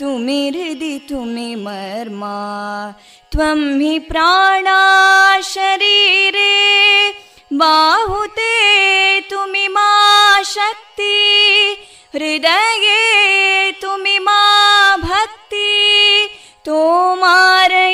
तुमि हृदि तुमि मर्मा, त्वं हि प्राणा शरीरे, बाहुते तुमि मा शक्ति, हृदये तुमि मा भक्ति तो तोमारयी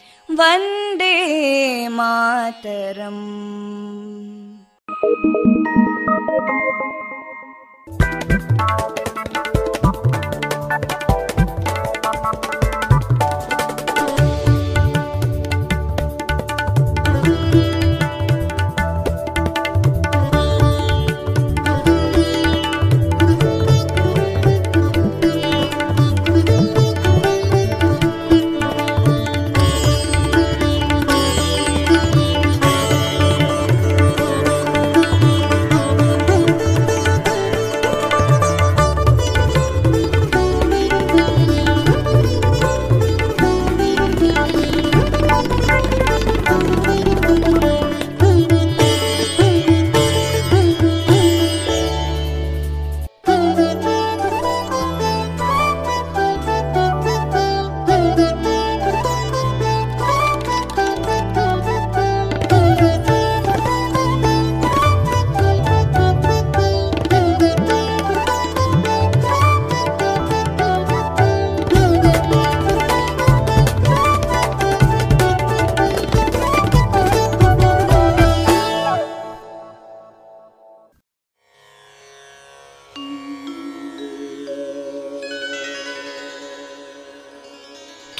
वन्दे मातरम्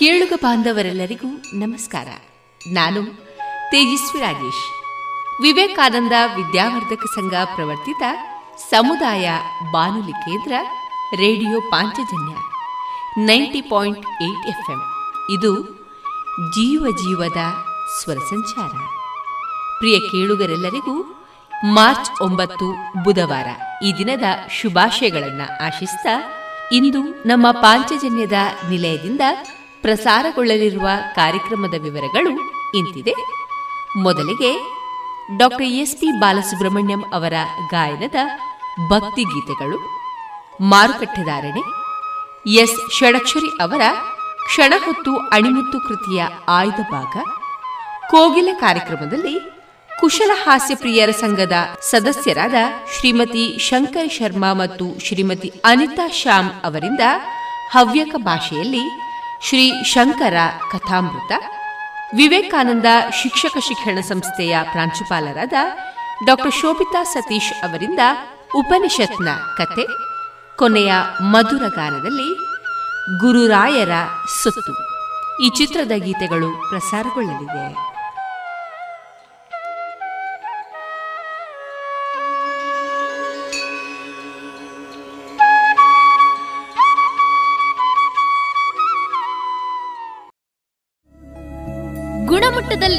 ಕೇಳುಗ ಬಾಂಧವರೆಲ್ಲರಿಗೂ ನಮಸ್ಕಾರ. ನಾನು ತೇಜಸ್ವಿ ರಾಜೇಶ್. ವಿವೇಕಾನಂದ ವಿದ್ಯಾವರ್ಧಕ ಸಂಘ ಪ್ರವರ್ತಿತ ಸಮುದಾಯ ಬಾನುಲಿ ಕೇಂದ್ರ, radio Panchajanya, ninety point eight FM. ಇದು ಜೀವ ಜೀವದ ಸ್ವರ ಸಂಚಾರ. ಪ್ರಿಯ ಕೇಳುಗರೆಲ್ಲರಿಗೂ ಮಾರ್ಚ್ ಒಂಬತ್ತು ಬುಧವಾರ ಈ ದಿನದ ಶುಭಾಶಯಗಳನ್ನು ಆಶಿಸ್ತಾ ಇಂದು ನಮ್ಮ ಪಾಂಚಜನ್ಯದ ನಿಲಯದಿಂದ ಪ್ರಸಾರಗೊಳ್ಳಲಿರುವ ಕಾರ್ಯಕ್ರಮದ ವಿವರಗಳು ಇಂತಿದೆ. ಮೊದಲಿಗೆ ಡಾಕ್ಟರ್ ಎಸ್ ಪಿ ಬಾಲಸುಬ್ರಹ್ಮಣ್ಯಂ ಅವರ ಗಾಯನದ ಭಕ್ತಿ ಗೀತೆಗಳು ಮಾರುಕಟ್ಟೆದಾರಣೆ ಎಸ್. ಷಡಕ್ಷರಿ ಅವರ ಕ್ಷಣ ಹೊತ್ತು ಅಣಿಮುತ್ತು ಕೃತಿಯ ಆಯ್ದ ಭಾಗ, ಕೋಗಿಲ ಕಾರ್ಯಕ್ರಮದಲ್ಲಿ ಕುಶಲ ಹಾಸ್ಯ ಪ್ರಿಯರ ಸಂಘದ ಸದಸ್ಯರಾದ ಶ್ರೀಮತಿ ಶಂಕರ್ ಶರ್ಮಾ ಮತ್ತು ಶ್ರೀಮತಿ ಅನಿತಾ ಶ್ಯಾಮ್ ಅವರಿಂದ ಹವ್ಯಕ ಭಾಷೆಯಲ್ಲಿ ಶ್ರೀ ಶಂಕರ ಕಥಾಮೃತ, ವಿವೇಕಾನಂದ ಶಿಕ್ಷಕ ಶಿಕ್ಷಣ ಸಂಸ್ಥೆಯ ಪ್ರಾಂಶುಪಾಲರಾದ ಡಾಕ್ಟರ್ ಶೋಭಿತಾ ಸತೀಶ್ ಅವರಿಂದ ಉಪನಿಷತ್ನ ಕತೆ, ಕೊನೆಯ ಮಧುರ ಗಾನದಲ್ಲಿ ಗುರುರಾಯರ ಸುತ್ತು. ಈ ಚಿತ್ರದ ಗೀತೆಗಳು ಪ್ರಸಾರಗೊಳ್ಳಲಿದೆ.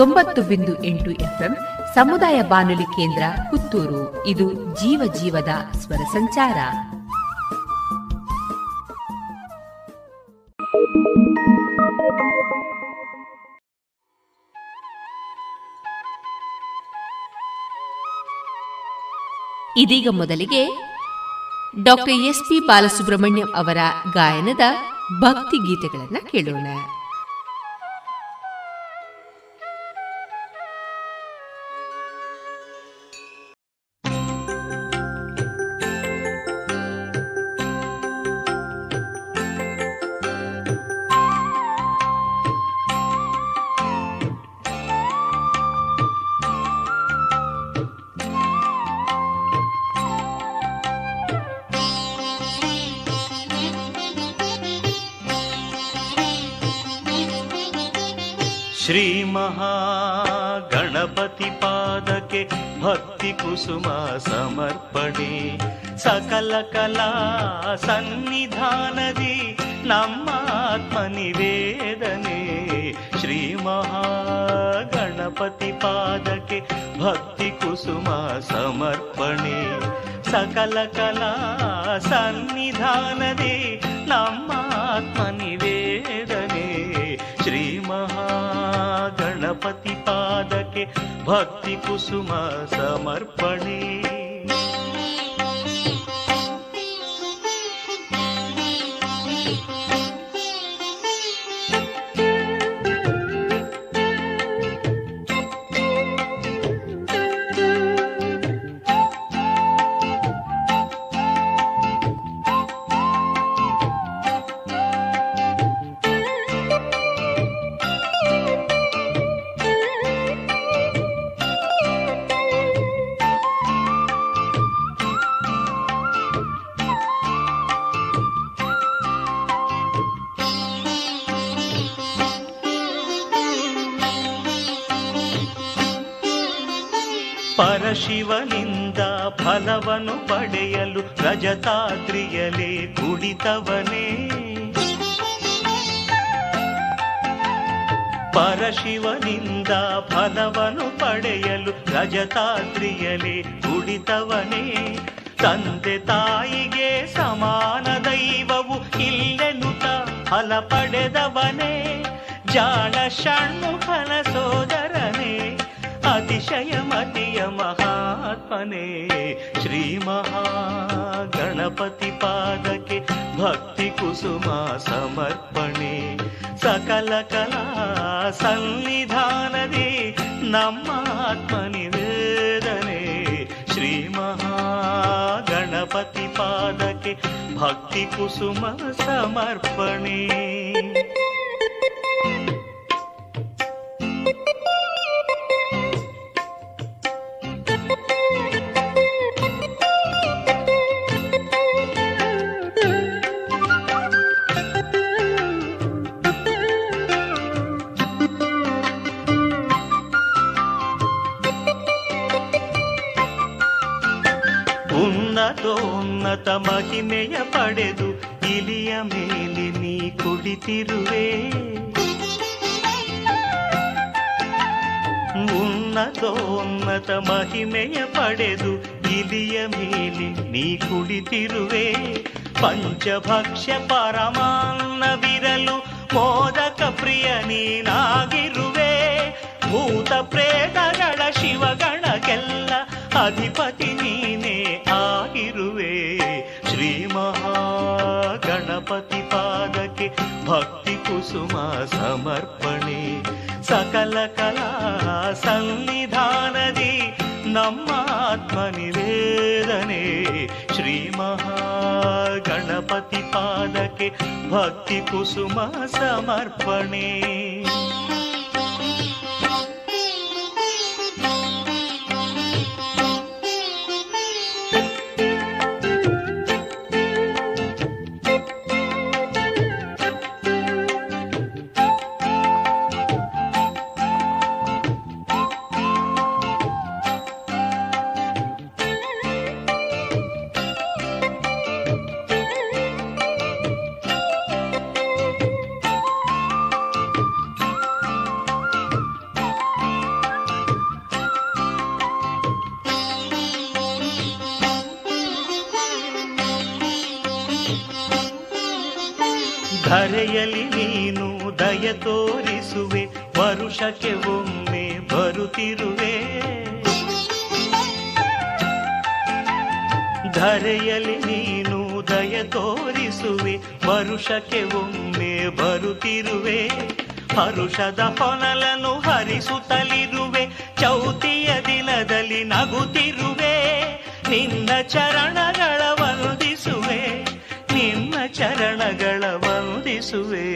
ತೊಂಬತ್ತು ಬಿಂದು ಎಂಟು ಎಫ್ಎಂ ಸಮುದಾಯ ಬಾನುಲಿ ಕೇಂದ್ರ ಪುತ್ತೂರು. ಇದು ಜೀವ ಜೀವದ ಸ್ವರ ಸಂಚಾರ. ಇದೀಗ ಮೊದಲಿಗೆ ಡಾಕ್ಟರ್ ಎಸ್ ಪಿ ಬಾಲಸುಬ್ರಹ್ಮಣ್ಯಂ ಅವರ ಗಾಯನದ ಭಕ್ತಿ ಗೀತೆಗಳನ್ನು ಕೇಳೋಣ. श्री महागणपति पादके भक्ति कुसुम समर्पणे। श्रीमहागणपतिपादके भक्तिकुसुमसमर्पणे सकलकला सन्निधानदि नमात्मनिवेदने सकल कला सकलकला सन्निधानदि नमात्मनिवेदने गणपतिपादके भक्ति समर्पणे ಶಿವನಿಂದ ಫಲವನ್ನು ಪಡೆಯಲು ರಜತಾದ್ರಿಯಲೇ ಕುಡಿತವನೇ. ಪರಶಿವನಿಂದ ಫಲವನ್ನು ಪಡೆಯಲು ರಜತಾದ್ರಿಯಲೇ ಕುಡಿತವನೇ. ತಂದೆ ತಾಯಿಗೆ ಸಮಾನ ದೈವವು ಇಲ್ಲೆನುತ ಫಲ ಪಡೆದವನೇ. ಜಾಣ ಫಲ ಸೋದರನೇ अतिशयमतिय महात्मने श्री महा गणपति पाद के श्रीमहागणपतिपादके भक्तिकुसुमा समर्पणे सकलकला पाद के भक्ति कुसुम समर्पणे ಉನ್ನತೋನ್ನತ ಮಹಿಮೆಯ ಪಡೆದು ಇಲಿಯ ಮೇಲೆ ನೀ ಕುಳಿತಿರುವೆ. ಉನ್ನತೋನ್ನತ ಮಹಿಮೆಯ ಪಡೆದು ಇಲಿಯ ಮೇಲೆ ನೀ ಕುಳಿತಿರುವೆ. ಪಂಚಭಕ್ಷ್ಯ ಪರಮಾನ್ನವಿರಲು ಮೋದಕ ಪ್ರಿಯ ನೀನಾಗಿರುವೆ. ಭೂತ ಪ್ರೇತಗಳ ಶಿವಗಣಗೆಲ್ಲ ಅಧಿಪತಿ ನೀನೇ ಆಗಿರುವೆ ಶ್ರೀ ಮಹಾಗಣಪತಿ ಪಾದಕ್ಕೆ ಭಕ್ತಿ ಕುಸುಮ ಸಮರ್ಪಣೆ ಸಕಲ ಕಲಾ ಸನ್ನಿಧಾನದಿ ನಮ್ಮ ಆತ್ಮ ನಿವೇದನೆ ಶ್ರೀ ಮಹಾಗಣಪತಿ ಪಾದಕ್ಕೆ ಭಕ್ತಿ ಕುಸುಮ ಸಮರ್ಪಣೆ ವರುಷಕ್ಕೆ ಒಮ್ಮೆ ಬರುತ್ತಿರುವೆ. ಧರೆಯಲ್ಲಿ ನೀನು ದಯ ತೋರಿಸುವೆ ವರುಷಕ್ಕೆ ಒಮ್ಮೆ ಬರುತ್ತಿರುವೆ. ಹರುಷದ ಹೊನಲನ್ನು ಹರಿಸುತ್ತಲಿರುವೆ, ಚೌತಿಯ ದಿನದಲ್ಲಿ ನಗುತ್ತಿರುವೆ. ನಿನ್ನ ಚರಣಗಳ ವಂದಿಸುವೆ ನಿನ್ನ ಚರಣಗಳ ವಂದಿಸುವೆ.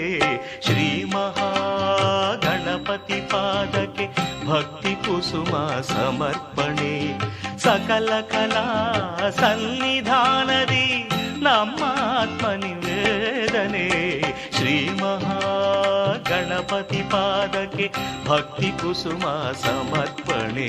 महागणपतिपादके भक्तिकुसुमा समर्पणे सकल सकलकला सन्निधानदि नमात्मनिवेदने भक्ति कुसुम समर्पणे।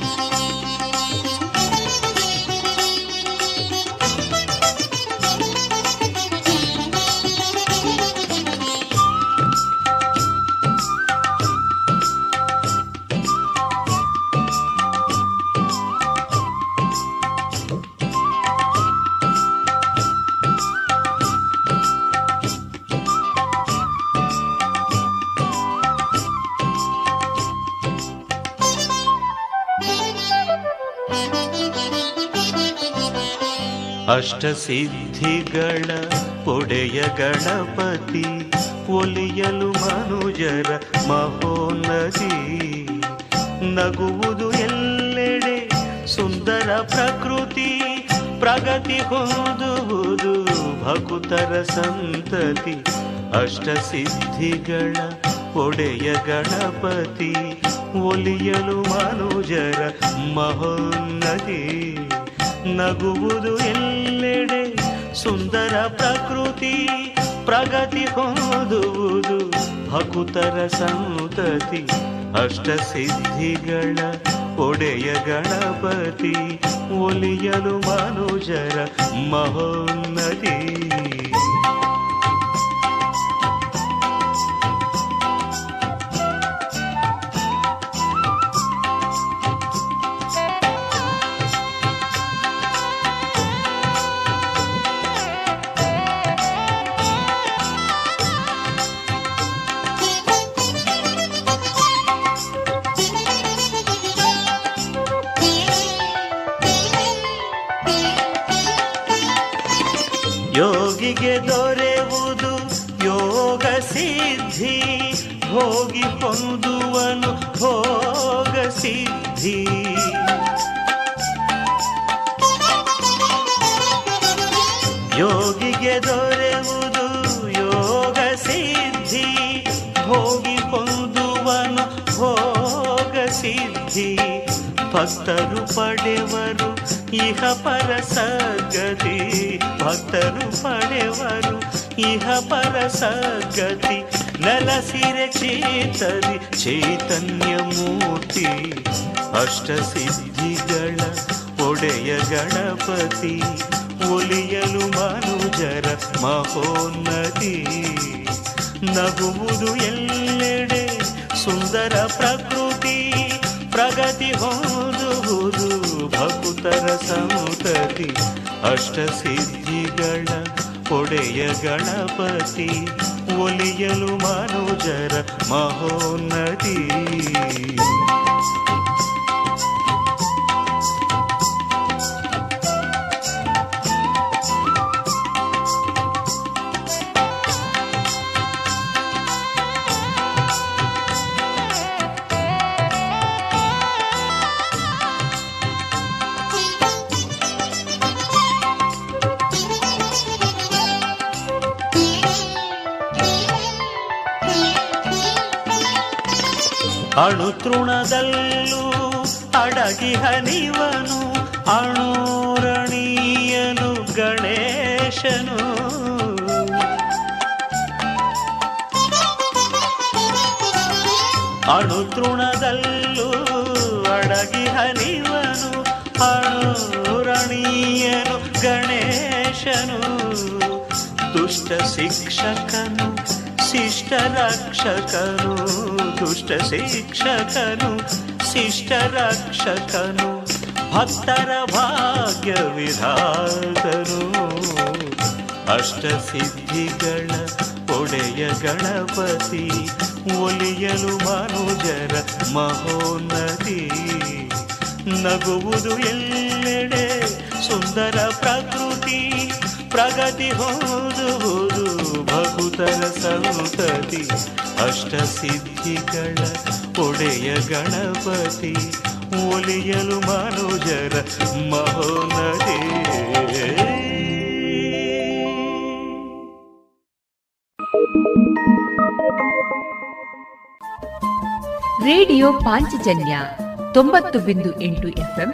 ಅಷ್ಟಸಿದ್ಧಿಗಳ ಒಡೆಯ ಗಣಪತಿ, ಒಲಿಯಲು ಮನುಜರ ಮಹೋನ್ನತಿ. ನಗುವುದು ಎಲ್ಲೆಡೆ ಸುಂದರ ಪ್ರಕೃತಿ, ಪ್ರಗತಿ ಹೊಂದುವುದು ಭಕುತರ ಸಂತತಿ. ಅಷ್ಟಸಿದ್ಧಿಗಳ ಒಡೆಯ ಗಣಪತಿ, ಒಲಿಯಲು ಮನುಜರ ಮಹೋನ್ನತಿ. ನಗುವುದು ಎಲ್ಲೆಡೆ ಸುಂದರ ಪ್ರಕೃತಿ ಪ್ರಗತಿ ಹೊಂದುವುದು ಭಕುತರ ಸಂತತಿ ಅಷ್ಟಸಿದ್ಧಿಗಳ ಒಡೆಯ ಗಣಪತಿ ಒಲಿಯಲು ಮನುಜರ ಮಹೋನ್ನತಿ. ಯೋಗಿಗೆ ದೊರೆವುದು ಯೋಗ ಸಿದ್ಧಿ. ಹೋಗಿ ಹೊಂದುವನು ಭೋಗ ಸಿದ್ಧಿ. ಯೋಗಿಗೆ ದೊರೆಯುವುದು ಭಕ್ತರು ಪಡೆವರು, ಇಹ ಪರ ಸದ್ಗತಿ ಭಕ್ತರು ಪಡೆವರು, ಇಹ ಪರ ಸದ್ಗತಿ ನೆಲಸಿರೆ ಚೇತರಿ, ಚೈತನ್ಯ ಮೂರ್ತಿ. ಅಷ್ಟ ಸಿದ್ಧಿಗಳ ಒಡೆಯ ಗಣಪತಿ. ಒಲಿಯಲು ಮನುಜರ ಮಹೋನ್ನತಿ. ನಗುವುದು ಎಲ್ಲೆಡೆ ಸುಂದರ ಪ್ರಕೃತಿ. ಪ್ರಗತಿ ಹೊಂದುವುದು ಭಕ್ತರ ಸಂತತಿ ಅಷ್ಟ ಸಿದ್ಧಿಗಳ ಒಡೆಯ ಗಣಪತಿ ಒಲಿಯಲು ಮನೋಜರ ಮಹೋನ್ನತಿ. ಅಣು ತೃಣದಲ್ಲೂ ಅಡಗಿ ಹನಿವನು ಅಣುರಣೀಯನು ಗಣೇಶನು. ಅಣು ತೃಣದಲ್ಲೂ ಅಡಗಿ ಹನಿವನು ಅಣುರಣೀಯನು ಗಣೇಶನು. ದುಷ್ಟ ಶಿಕ್ಷಕನು ಶಿಷ್ಟ ರಕ್ಷಕನು, ದುಷ್ಟ ಶಿಕ್ಷಕನು, ಶಿಷ್ಟ ರಕ್ಷಕನು, ಭಕ್ತರ ಭಾಗ್ಯ ವಿಧಾತನು. ಅಷ್ಟ ಸಿದ್ಧಿಗಳ ಒಡೆಯ ಗಣಪತಿ ಒಲಿಯಲು ಮನುಜರ ಮಹೋನ್ನತಿ. ನಗುವುದು ಎಲ್ಲೆಡೆ ಸುಂದರ ಪ್ರಕೃತಿ ಪ್ರಗತಿ ಹೋದುವುದು ಭಕುತರ ಸಂತತಿ, ಅಷ್ಟ ಸಿದ್ಧಿಗಳ ಒಡೆಯ ಗಣಪತಿ, ಒಲಿಯಲು ಮನುಜರ ಮಹೋನ್ನತಿ ರೇಡಿಯೋ ಪಾಂಚಜನ್ಯ ತೊಂಬತ್ತು ಬಿಂದು ಎಂಟು ಎಫ್ಎಂ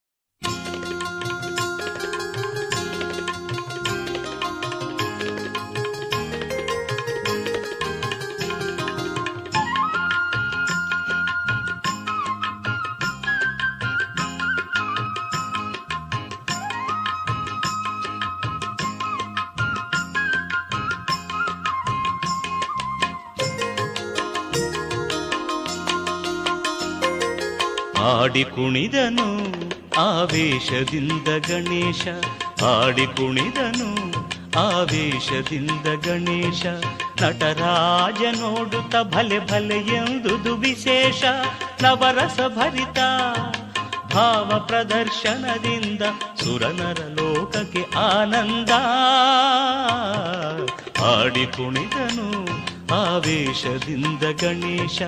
ಕುಣಿದನು, ಆವೇಶದಿಂದ ಗಣೇಶ. ಆಡಿ ಕುಣಿದನು, ಆವೇಶದಿಂದ ಗಣೇಶ. ನಟರಾಜ ನೋಡುತ್ತ ಭಲೆ ಭಲೆ ಎಂದುದು ವಿಶೇಷ. ನವರಸ ಭರಿತ ಭಾವ ಪ್ರದರ್ಶನದಿಂದ ಸುರನರ ಲೋಕಕ್ಕೆ ಆನಂದ. ಆಡಿ ಕುಣಿದನು ಆವೇಶದಿಂದ ಗಣೇಶ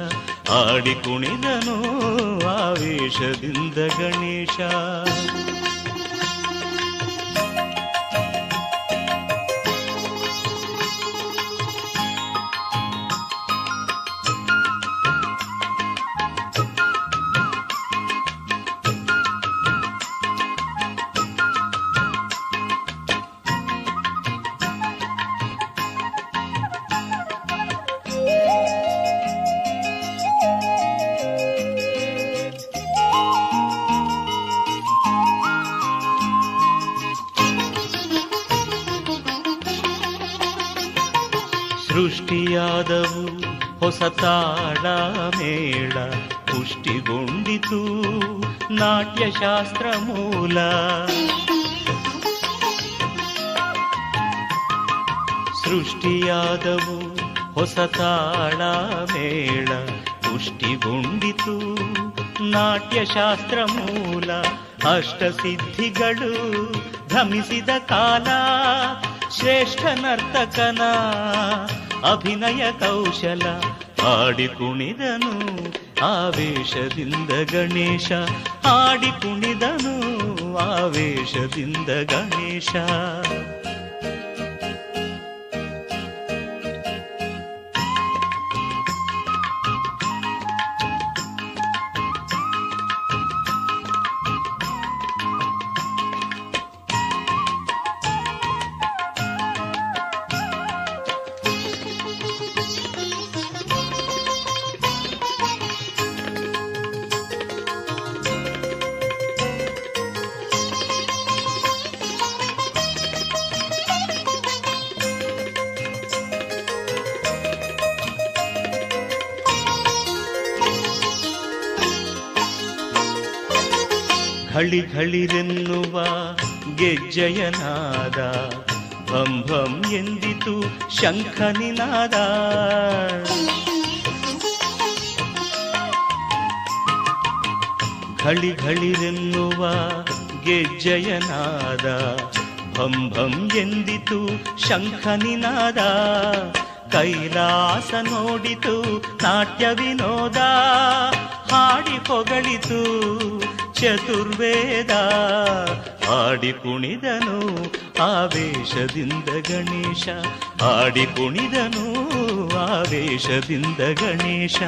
ಆಡಿ ಕುಣಿದನು ಆವೇಶದಿಂದ ಗಣೇಶ. ಹೊಸ ತಾಳ ಮೇಳ ಪುಷ್ಟಿಗೊಂಡಿತು ನಾಟ್ಯಶಾಸ್ತ್ರ ಮೂಲ. ಸೃಷ್ಟಿಯಾದವು ಹೊಸ ತಾಳ ಮೇಳ ಪುಷ್ಟಿಗೊಂಡಿತು ನಾಟ್ಯಶಾಸ್ತ್ರ ಮೂಲ. ಅಷ್ಟಸಿದ್ಧಿಗಳು ಧಮಿಸಿದ ಕಾಲ ಶ್ರೇಷ್ಠ ನರ್ತಕನ ಅಭಿನಯ ಕೌಶಲ ಆಡಿ ಕುಣಿದನು ಆವೇಶದಿಂದ ಗಣೇಶ. ಆಡಿ ಕುಣಿದನು ಆವೇಶದಿಂದ ಗಣೇಶ. ಘಳಿ ಘಳಿರೆನ್ನುವ ಗೆಜ್ಜಯನಾದ ಭಂ ಭಂ ಎಂದಿತು ಶಂಖನಿನಾದ. ಗಳಿಗಳಿರೆನ್ನುವ ಗೆಜ್ಜಯನಾದ ಭಂ ಭಂ ಎಂದಿತು ಶಂಖನಿನಾದ. ಕೈಲಾಸ ನೋಡಿತು ನಾಟ್ಯ ವಿನೋದ ಹಾಡಿ ಹೊಗಳಿತು ಚತುರ್ವೇದ ಆಡಿ ಕುಣಿದನು ಆವೇಶದಿಂದ ಗಣೇಶ ಆಡಿ ಕುಣಿದನು ಆವೇಶದಿಂದ ಗಣೇಶ.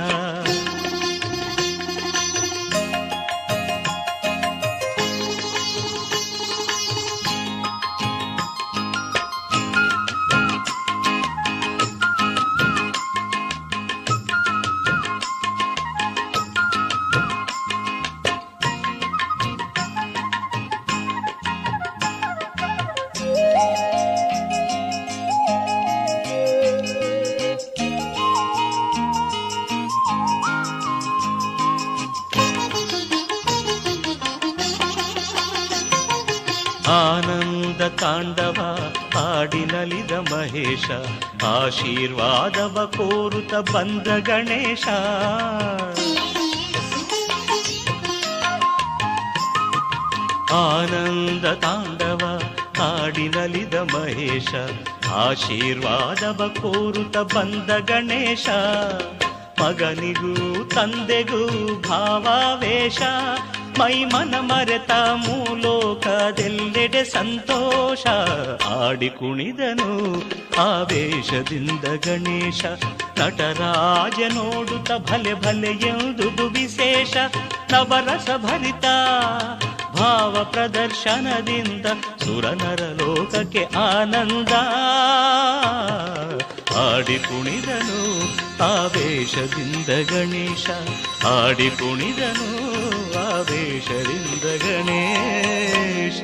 ಆನಂದ ತಾಂಡವ ಆಡಿನಲಿದ ಮಹೇಶ, ಆಶೀರ್ವಾದವ ಕೋರುತ ಬಂದ ಗಣೇಶ. ಆನಂದ ತಾಂಡವ ಆಡಿನಲಿದ ಮಹೇಶ, ಆಶೀರ್ವಾದವ ಕೋರುತ ಬಂದ ಗಣೇಶ. ಮಗನಿಗೂ ತಂದೆಗೂ ಭಾವಾವೇಶ ಮೈ ಮನ ಮರೆತ ಮೂಲೋಕದೆಲ್ಲೆಡೆ ಸಂತೋಷ. ಆಡಿ ಕುಣಿದನು ಆವೇಶದಿಂದ ಗಣೇಶ. ನಟರಾಜ ನೋಡುತ್ತ ಭಲೆ ಭಲೆ ಎಂದುದು ವಿಶೇಷ. ನವರಸ ಭರಿತ ಭಾವ ಪ್ರದರ್ಶನದಿಂದ ಸುರನರ ಲೋಕಕ್ಕೆ ಆನಂದ. ಆಡಿ ಕುಣಿದನು ಆವೇಶದಿಂದ ಗಣೇಶ. ಆಡಿ ಕುಣಿದನು ಆವೇಶದಿಂದ ಗಣೇಶ.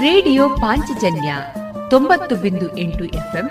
ರೇಡಿಯೋ ಪಾಂಚಜನ್ಯ ತೊಂಬತ್ತು ಬಿಂದು ಎಂಟು ಎಫ್ಎಂ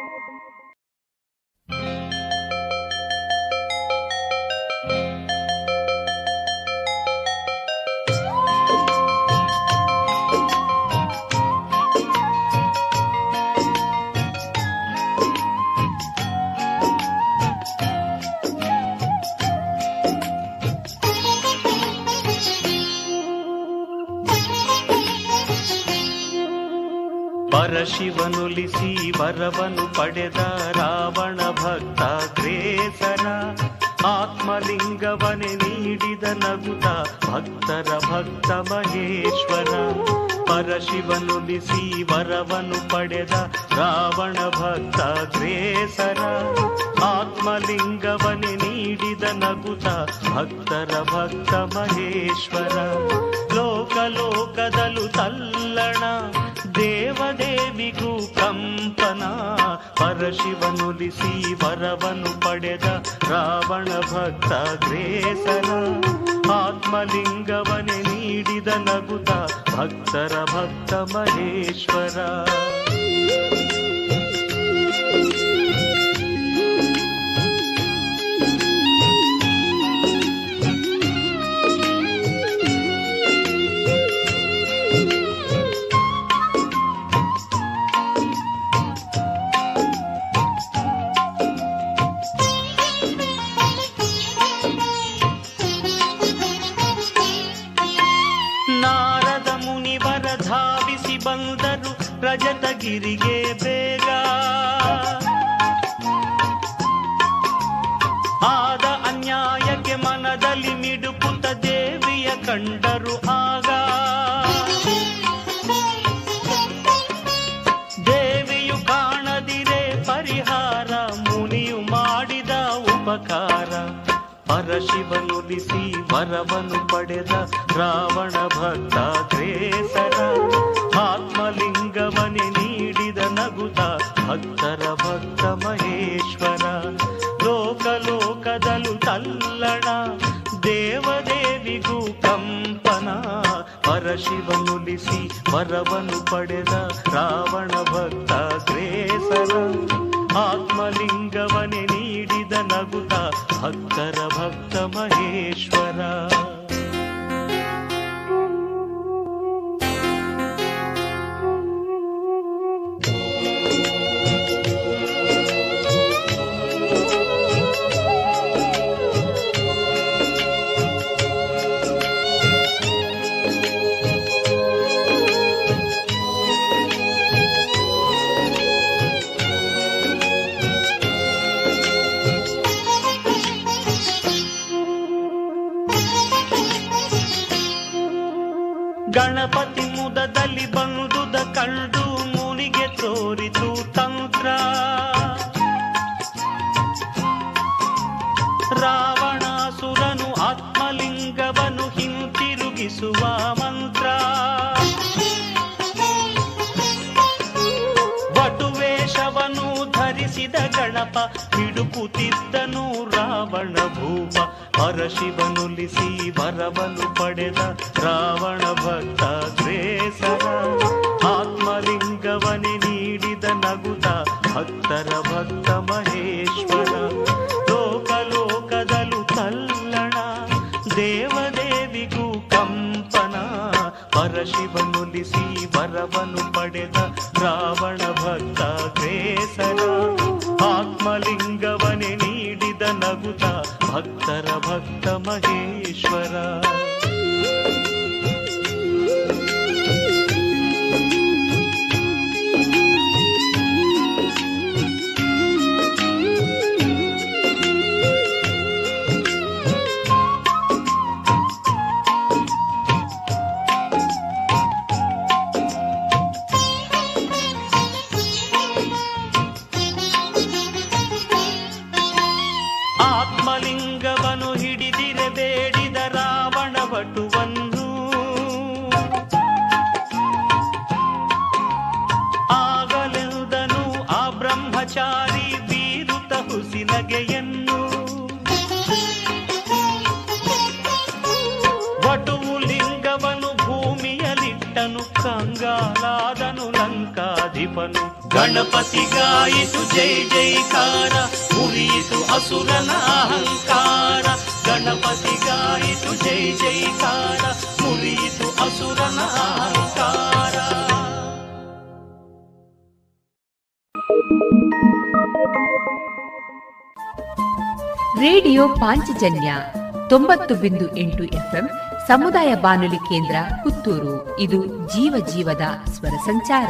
ಪರಶಿವನುಲಿಸಿ ವರವನು ಪಡೆದ ರಾವಣ ಭಕ್ತ ಗ್ರೇಸರ ಆತ್ಮಲಿಂಗವನೆ ನೀಡಿದ ನಗುತ ಭಕ್ತರ ಭಕ್ತ ಮಹೇಶ್ವರ. ಪರಶಿವನುಲಿಸಿ ವರವನು ಪಡೆದ ರಾವಣ ಭಕ್ತ ಗ್ರೇಸರ ಆತ್ಮಲಿಂಗವನೆ ನೀಡಿದ ನಗುತ ಭಕ್ತರ ಭಕ್ತ ಮಹೇಶ್ವರ. ಲೋಕ ಲೋಕದಲು ತಲ್ಲಣ ದೇವದೇವಿಗೂ ಕಂಪನ ಪರಶಿವನುಲಿಸಿ ವರವನು ಪಡೆದ ರಾವಣ ಭಕ್ತ ಗ್ರೇಸನ. ಆತ್ಮಲಿಂಗವನೆ ನೀಡಿದ ನಗುತ ಭಕ್ತರ ಭಕ್ತ ಮಹೇಶ್ವರ. ರಜತಗಿರಿಗೆ ಬೇಗ. ಆದ ಅನ್ಯಾಯಕ್ಕೆ ಮನದಲ್ಲಿ ಮಿಡುಪುತ ದೇವಿಯ ಕಂಡರು ಆಗ. ದೇವಿಯು ಕಾಣದಿರೆ ಪರಿಹಾರ, ಮುನಿಯು ಮಾಡಿದ ಉಪಕಾರ. ಪರಶಿವನುಲಿಸಿ ವರವನು ಪಡೆದ ರಾವಣ ಭಕ್ತ ಗ್ರೇಸರ ಆತ್ಮಲಿಂಗವನೆ ನೀಡಿದ ನಗುತ ಭಕ್ತರ ಭಕ್ತ ಮಹೇಶ್ವರ. ಲೋಕ ಲೋಕದಲು ತಲ್ಲಣ, ದೇವದೇವಿಗೂ ಕಂಪನ. ಪರಶಿವನುಲಿಸಿ ವರವನು ಪಡೆದ ರಾವಣ ಭಕ್ತ ಗ್ರೇಸರ ಆತ್ಮಲಿಂಗವನೆ ನೀಡಿದ ನಗುತ ಭಕ್ತರ ಭಕ್ತ ಮಹೇಶ್ವರ. ಕಂಡು ಮುನಿಗೆ ತೋರಿತು ತಂತ್ರ. ರಾವಣಾಸುರನು ಆತ್ಮಲಿಂಗವನು ಹಿಂತಿರುಗಿಸುವ ಮಂತ್ರ. ವಟುವೇಷವನ್ನು ಧರಿಸಿದ ಗಣಪ ಹಿಡುಕುತ್ತಿದ್ದನು ರಾವಣ ಭೂಪ ಪರಶಿವನುಲಿಸಿ ವರವನು ಪಡೆದ ರಾವಣ ಭಕ್ತ ದ್ವೇಸರ ಆತ್ಮಲಿಂಗವನೆ ನೀಡಿದ ನಗುತ ಭಕ್ತರ ಭಕ್ತ ಮಹೇಶ್ವರ. ಲೋಕ ಲೋಕದಲು ತಲ್ಲಣ, ದೇವದೇವಿಗೂ ಕಂಪನ. ಪರಶಿವನುಲಿಸಿ ವರವನು ಪಡೆದ ರಾವಣ ಭಕ್ತ भक्तमहेश्वरा। ಲಂಕಾಧಿಪನು ಗಣಪತಿಗಾಯಿತು ಜೈ ಜೈಕಾರ, ಮುರಿಯಿತು ಅಸುರನ ಅಹಂಕಾರ. ಗಣಪತಿ ಗಾಯಿತು, ಜೈ ಜೈಕಾರ, ಮುರಿಯಿತು ಅಸುರನ ಅಹಂಕಾರ. ರೇಡಿಯೋ ಪಾಂಚಜನ್ಯ ತೊಂಬತ್ತು ಬಿಂದು ಎಂಟು ಎಫ್ಎಂ, ಸಮುದಾಯ ಬಾನುಲಿ ಕೇಂದ್ರ ಪುತ್ತೂರು. ಇದು ಜೀವ ಜೀವದ ಸ್ವರ ಸಂಚಾರ.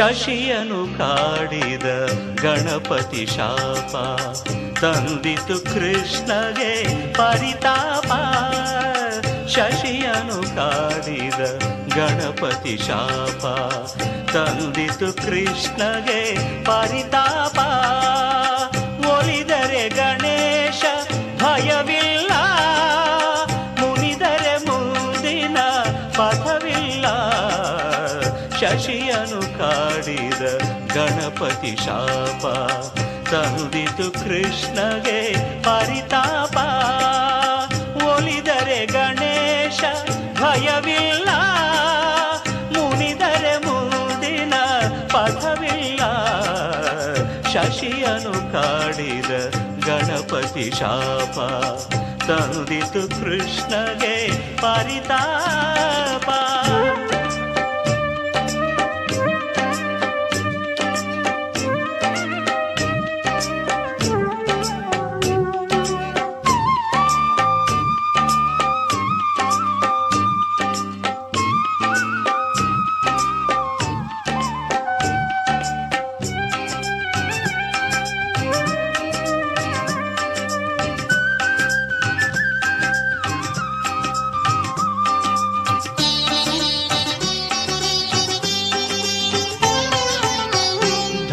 ಶಶಿಯನು ಕಾಡಿದ ಗಣಪತಿ ಶಾಪ ತಂದಿತು ಕೃಷ್ಣಗೆ ಪರಿತಾಪ. ಶಶಿಯನು ಕಾಡಿದ ಗಣಪತಿ ಶಾಪ ತಂದಿತು ಕೃಷ್ಣಗೆ ಪರಿತಾಪ. ಗಣಪತಿ ಶಾಪ. ತಂದಿತು ಕೃಷ್ಣಗೆ ಪರಿತಾಪ. ಒಲಿದರೆ ಗಣೇಶ, ಭಯವಿಲ್ಲ. ಮುನಿದರೆ ಮುಂದಿನ, ಪಥವಿಲ್ಲ. ಶಶಿಯನು ಕಾಡಿದ ಗಣಪತಿ ಶಾಪ. ತಂದಿತು ಕೃಷ್ಣಗೆ ಪರಿತಾಪ.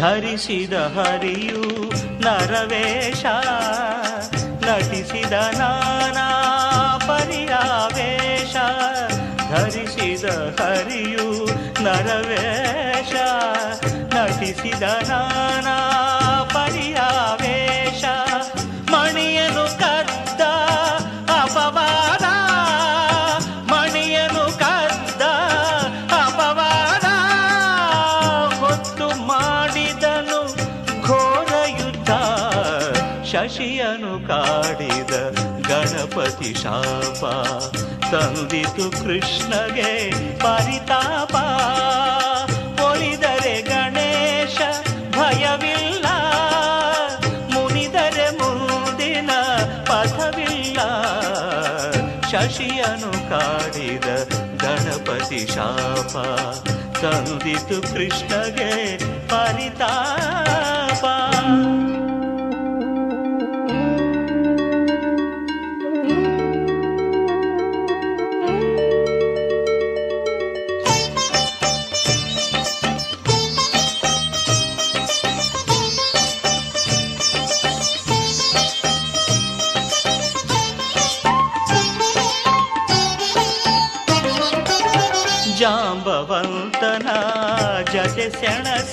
ಧರಿಸಿದ ಹರಿಯು ನರವೇಶ ನಟಿಸಿದ ನಾನಾ ಪರಿಯಾವೇಶ ಧರಿಸಿದ ಹರಿಯು ನರವೇಶ ನಟಿಸಿದ ನಾನಾ ಶಾಪ ತಂದಿತು ಕೃಷ್ಣಗೆ ಪರಿತಾಪ. ಒಲಿದರೆ ಗಣೇಶ ಭಯವಿಲ್ಲ, ಮುನಿದರೆ ಮುಂದಿನ ಪಥವಿಲ್ಲ. ಶಶಿಯನು ಕಾಡಿದ ಗಣಪತಿ ಶಾಪ ತಂದಿತು ಕೃಷ್ಣಗೆ ಪರಿತಾಪ.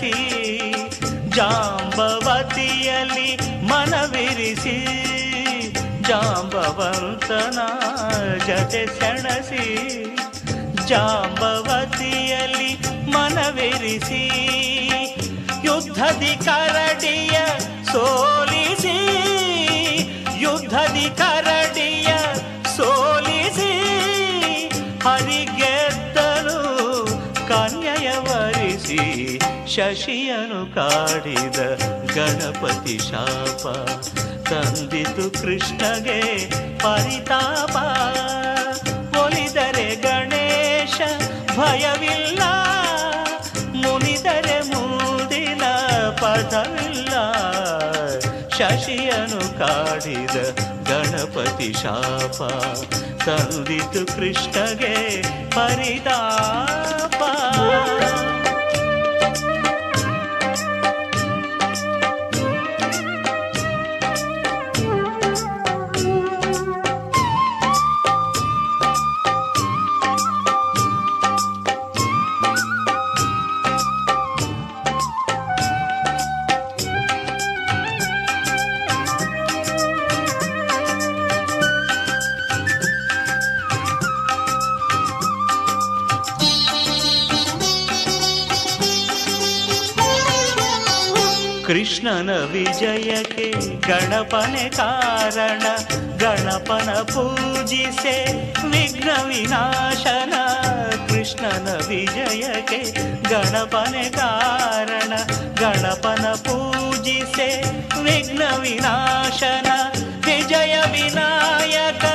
ಸೆಣಸಿ ಜಾಂಬವತಿಯಲ್ಲಿ ಮನವಿರಿಸಿ ಜಾಂಬವಂತನ ಜತೆ ಸೆಣಸಿ ಜಾಂಬವತಿಯಲ್ಲಿ ಮನವಿರಿಸಿ ಯುದ್ಧದಿ ಕರಡಿಯ ಸೋಲಿಸಿ ಯುದ್ಧದಿ ಕರಡಿಯ ಶಶಿಯನು ಕಾಡಿದ ಗಣಪತಿ ಶಾಪ. ತಂದಿತು ಕೃಷ್ಣಗೆ ಪರಿತಾಪ. ಒಲಿದರೆ ಗಣೇಶ, ಭಯವಿಲ್ಲ. ಮುನಿದರೆ ಮುಂದಿನ, ಪದವಿಲ್ಲ. ಶಶಿಯನು ಕಾಡಿದ ಗಣಪತಿ ಶಾಪ. ತಂದಿತು ಕೃಷ್ಣಗೆ ಪರಿತಾಪ. ಕೃಷ್ಣನ ವಿಜಯಕ್ಕೆ ಗಣಪನೆ ಕಾರಣ, ಗಣಪನ ಪೂಜಿಸೆ ವಿಘ್ನ ವಿನಾಶನ. ಕೃಷ್ಣನ ವಿಜಯಕ್ಕೆ ಗಣಪನೆ ಕಾರಣ, ಗಣಪನ ಪೂಜಿಸೆ ವಿಘ್ನ ವಿನಾಶನ. ವಿಜಯ ವಿನಾಯಕ,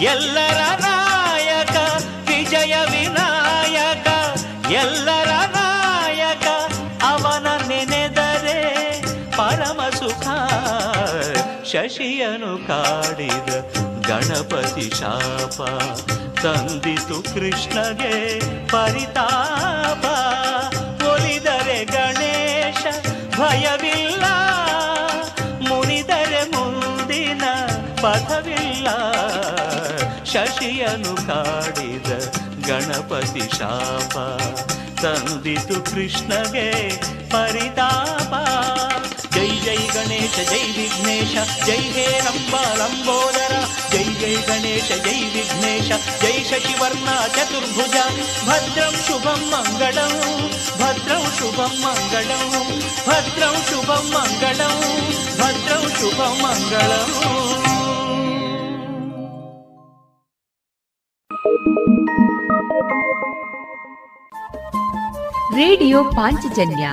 ಎಲ್ಲರ ಶಶಿಯನು ಕಾಡಿದ ಗಣಪತಿ ಶಾಪ. ತಂದಿತು ಕೃಷ್ಣಗೆ ಪರಿತಾಪ. ಒಲಿದರೆ ಗಣೇಶ, ಭಯವಿಲ್ಲ. ಮುನಿದರೆ ಮುಂದಿನ ಪಥವಿಲ್ಲ. ಶಶಿಯನು ಕಾಡಿದ ಗಣಪತಿ ಶಾಪ. ತಂದಿತು ಕೃಷ್ಣಗೆ ಪರಿತಾಪ. ಜೈ ಜೈ ಗಣೇಶ ಜೈ ವಿಘ್ನೇಶ ಜೈ ಹೇ ರಂಬ ಲಂಬೋದರ ಜೈ ಜೈ ಗಣೇಶ ಜೈ ವಿಘ್ನೇಶ ಜೈ ಶಶಿವರ್ಣ ಚತುರ್ಭುಜ ಭದ್ರಂ ಶುಭಂ ಮಂಗಳಂ ಭದ್ರಂ ಶುಭಂ ಮಂಗಳಂ ಭದ್ರಂ ಶುಭಂ ಮಂಗಳಂ ಭದ್ರಂ ಶುಭಂ ಮಂಗಳಂ ರೇಡಿಯೋ ಪಾಂಚಜನ್ಯ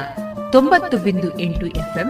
ತೊಂಬತ್ತು ಬಿಂದು ಎಂಟು ಎಫ್ಎಂ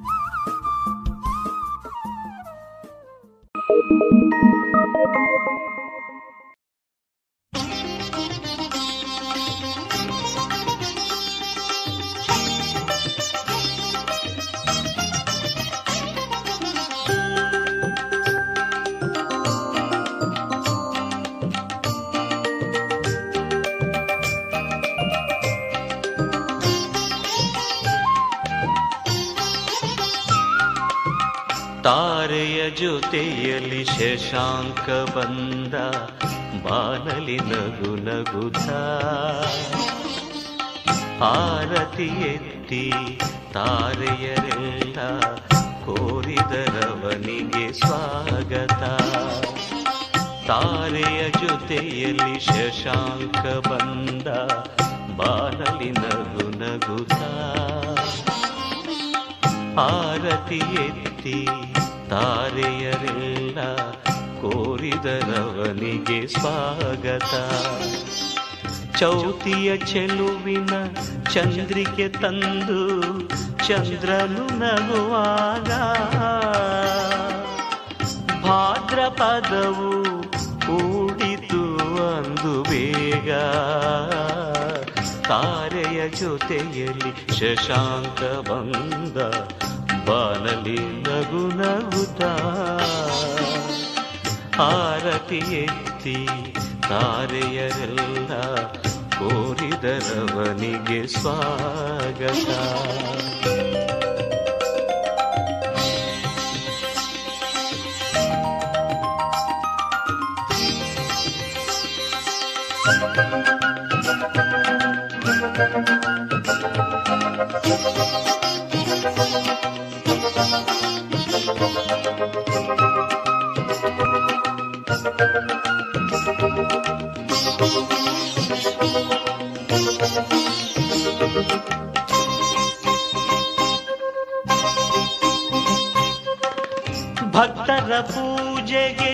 ತಾರೆಯ ಜೊತೆಯಲ್ಲಿ ಶಶಾಂಕ ಬಂದ ಬಾನಲಿ ನಗು ನಗುತ್ತ. ಆರತಿ ಎತ್ತಿ ತಾರೆಯರೆಲ್ಲ ಕೋರಿದರವನಿಗೆ ಸ್ವಾಗತ. ತಾರೆಯ ಜೊತೆಯಲ್ಲಿ ಶಶಾಂಕ ಬಂದ ಬಾನಲಿ ನಗು ನಗುತ್ತ. ಆರತಿ ಎತ್ತಿ ತಾರೆಯರೆಲ್ಲ ಕೋರಿದರವನಿಗೆ ಸ್ವಾಗತ. ಚೌತಿಯ ಚೆಲುವಿನ ಚಂದ್ರಿಕೆ ತಂದು ಚಂದ್ರನು ನಗುವಾಗ ಭಾದ್ರಪದವು ಕೂಡಿತು ಅಂದು ಬೇಗ. ತಾರೆಯ ಜೊತೆಯಲ್ಲಿ ಶಶಾಂಕ ಬಂದ ಬಾನಲಿ ನಗು ನಗುತ್ತ ಆರತಿ ಎತ್ತಿ ತಾರೆಯರೆಲ್ಲ ಕೋರಿದರವನಿಗೆ ಸ್ವಾಗತ. ಪೂಜೆಗೆ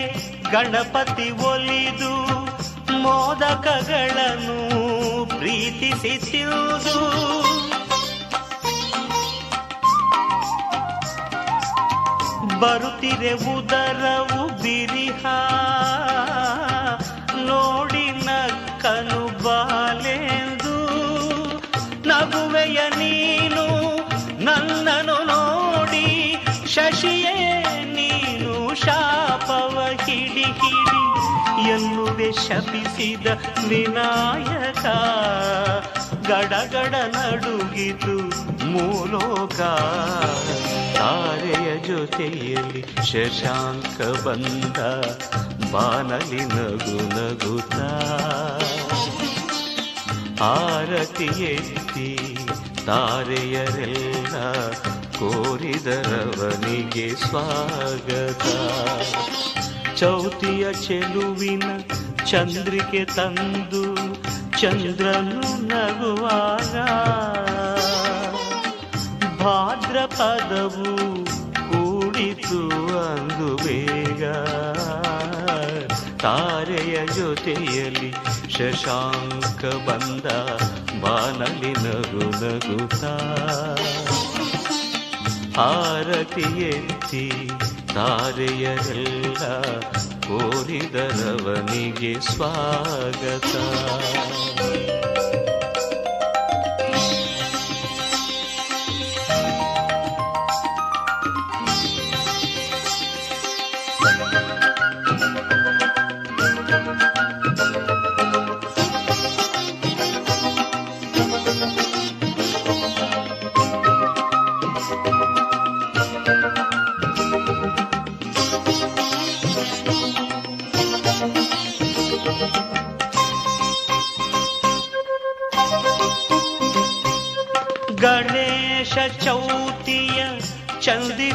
ಗಣಪತಿ ಒಲಿದು ಮೋದಕಗಳನ್ನು ಪ್ರೀತಿಸಿ ತಿರುದು ಬರುತ್ತಿರೆ ಉದರವು ಬಿರಿಹ ಹಿಡಿ ಎನ್ನುವೆ ಶಪಿಸಿದ ವಿನಾಯಕ. ಗಡಗಡ ನಡುಗಿತು ಮೂಲೋಕ. ತಾರೆಯ ಜೊತೆಯಲ್ಲಿ ಶಶಾಂಕ ಬಂದ ಬಾನಲಿ ನಗು ನಗುತ ಆರತಿ ಎತ್ತಿ ತಾರೆಯರೆಲ್ಲ ಕೋರಿದರವನಿಗೆ ಸ್ವಾಗತ. ಚೌತಿಯ ಚೆಲುವಿನ ಚಂದ್ರಿಕೆ ತಂದು ಚಂದ್ರನು ನಗುವಾಗ ಭಾದ್ರಪದವು ಕೂಡಿತು ಅಂದು ಬೇಗ. ತಾರೆಯ ಜೊತೆಯಲ್ಲಿ ಶಶಾಂಕ ಬಂದ ಬಾನಲಿ ನಗು ನಗುತ್ತ. ಆರತಿ ಎತ್ತಿ ತಾರೆಯರೆಲ್ಲ ಕೋರಿದರವನಿಗೆ ಸ್ವಾಗತ.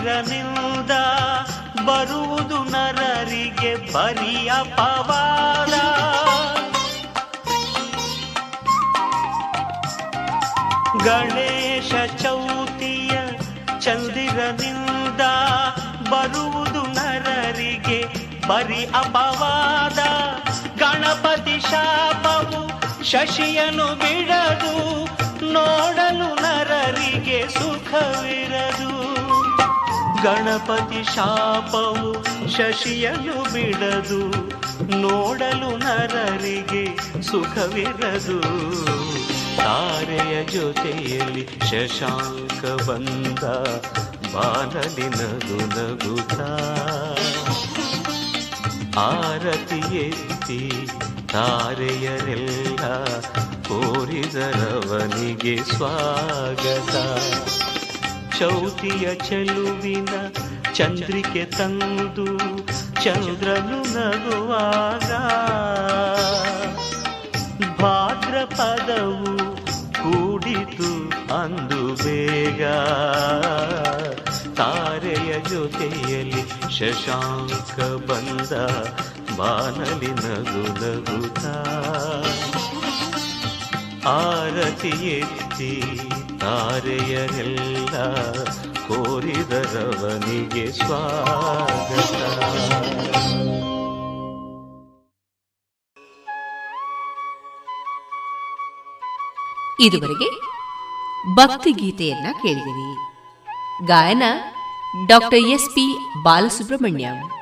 ಚಂದಿರನಿಂದ ಬರುವುದು ನರರಿಗೆ ಬರಿಯ ಪವಾದ ಗಣೇಶ ಚೌತಿಯ ಚಂದಿರನಿಂದ ಬರುವುದು ನರರಿಗೆ ಬರಿ ಅಪವಾದ. ಗಣಪತಿ ಶಾಪವು ಶಶಿಯನು ಬಿಡದು ನೋಡಲು ನರರಿಗೆ ಸುಖವಿರದು. ಗಣಪತಿ ಶಾಪವು ಶಶಿಯನು ಬಿಡದು ನೋಡಲು ನರರಿಗೆ ಸುಖವಿರದು. ತಾರೆಯ ಜೊತೆಯಲ್ಲಿ ಶಶಾಂಕ ಬಂದ ಬಾಲಲಿ ನಗು ಆರತಿ ಎತ್ತಿ ತಾರೆಯರೆಲ್ಲ ಕೋರಿದರವನಿಗೆ ಸ್ವಾಗತ. ಚೌತಿಯ ಚೆಲುವಿನ ಚಂದ್ರಿಕೆ ತಂದು ಚಂದ್ರನು ನಗುವಾಗ ಭಾದ್ರಪದವು ಕೂಡಿತು ಅಂದು ಬೇಗ. ತಾರೆಯ ಜೊತೆಯಲ್ಲಿ ಶಶಾಂಕ ಬಂದ ಬಾನಲಿ ನಗು ನಗುತ್ತಾ. ಆರತಿ ಎತ್ತಿ ತಾರೆಯರೆಲ್ಲ ಕೋರಿದರವನಿಗೆ ಸ್ವಾಗತ. ಇದುವರೆಗೆ ಭಕ್ತಿಗೀತೆಯನ್ನ ಕೇಳಿದಿರಿ. ಗಾಯನ ಡಾಕ್ಟರ್ ಎಸ್ ಪಿ ಬಾಲಸುಬ್ರಹ್ಮಣ್ಯಂ.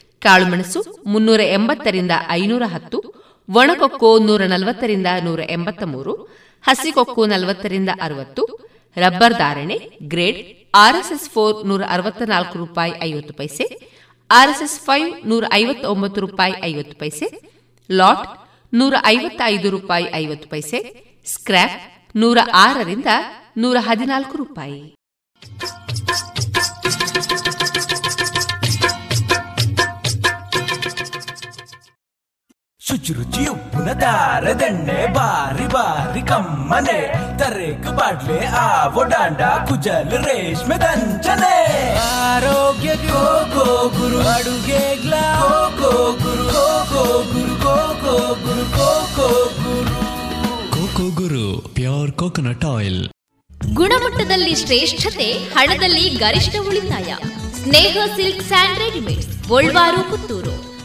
ಕಾಳುಮೆಣಸು ಮುನ್ನೂರ ಎಂಬತ್ತರಿಂದ ಐನೂರ ಹತ್ತು, ಒಣಕೊಕ್ಕೋ ನೂರ ನಲವತ್ತರಿಂದ ನೂರ ಎಂಬತ್ತ ಮೂರು ಹಸಿಕೊಕ್ಕೋ ನಲವತ್ತರಿಂದ ಅರವತ್ತು, ರಬ್ಬರ್ ಧಾರಣೆ ಗ್ರೇಡ್ ಆರ್ಎಸ್ಎಸ್ ಫೋರ್ ನೂರ ಅರವತ್ತ ನಾಲ್ಕು ರೂಪಾಯಿ ಐವತ್ತು ಪೈಸೆ, ಆರ್ಎಸ್ಎಸ್ ಫೈವ್ ನೂರ ಐವತ್ತೊಂಬತ್ತು ರೂಪಾಯಿ ಐವತ್ತು ಪೈಸೆ, ಲಾಟ್ ನೂರ ಐವತ್ತೈದು ರೂಪಾಯಿ ಐವತ್ತು ಪೈಸೆ, ಸ್ಕ್ರ್ಯಾಪ್ ನೂರ ಆರರಿಂದ ನೂರ ಹದಿನಾಲ್ಕು ರೂಪಾಯಿ. ಶುಚಿರುಚಿ ಉಪ್ಪಿನ ದಾರದೆಣ್ಣೆ ಬಾರಿ ಬಾರಿ ಕಮ್ಮನೆ. ತರೇಕು ಬಾಡ್ಲೆ ಆ ಡಾಂಡ ಕುಜಲ್ ರೇಷ್ಮೆ ದಂಚನೆ. ಆರೋಗ್ಯ ಗೋ ಗೋ ಗುರು. ಅಡುಗೆ ಗ್ಲಾ ಗೋ ಗುರು. ಗೋ ಗೋ ಗುರು. ಗೋ ಗೋ ಗುರು. ಗೋ ಗೋ ಗುರು. Coco Guru pure coconut oil. ಗುಣಮಟ್ಟದಲ್ಲಿ ಶ್ರೇಷ್ಠತೆ ಹಣದಲ್ಲಿ ಗರಿಷ್ಠ ಉಳಿತಾಯ. Sneha silk sand readymade Puttur.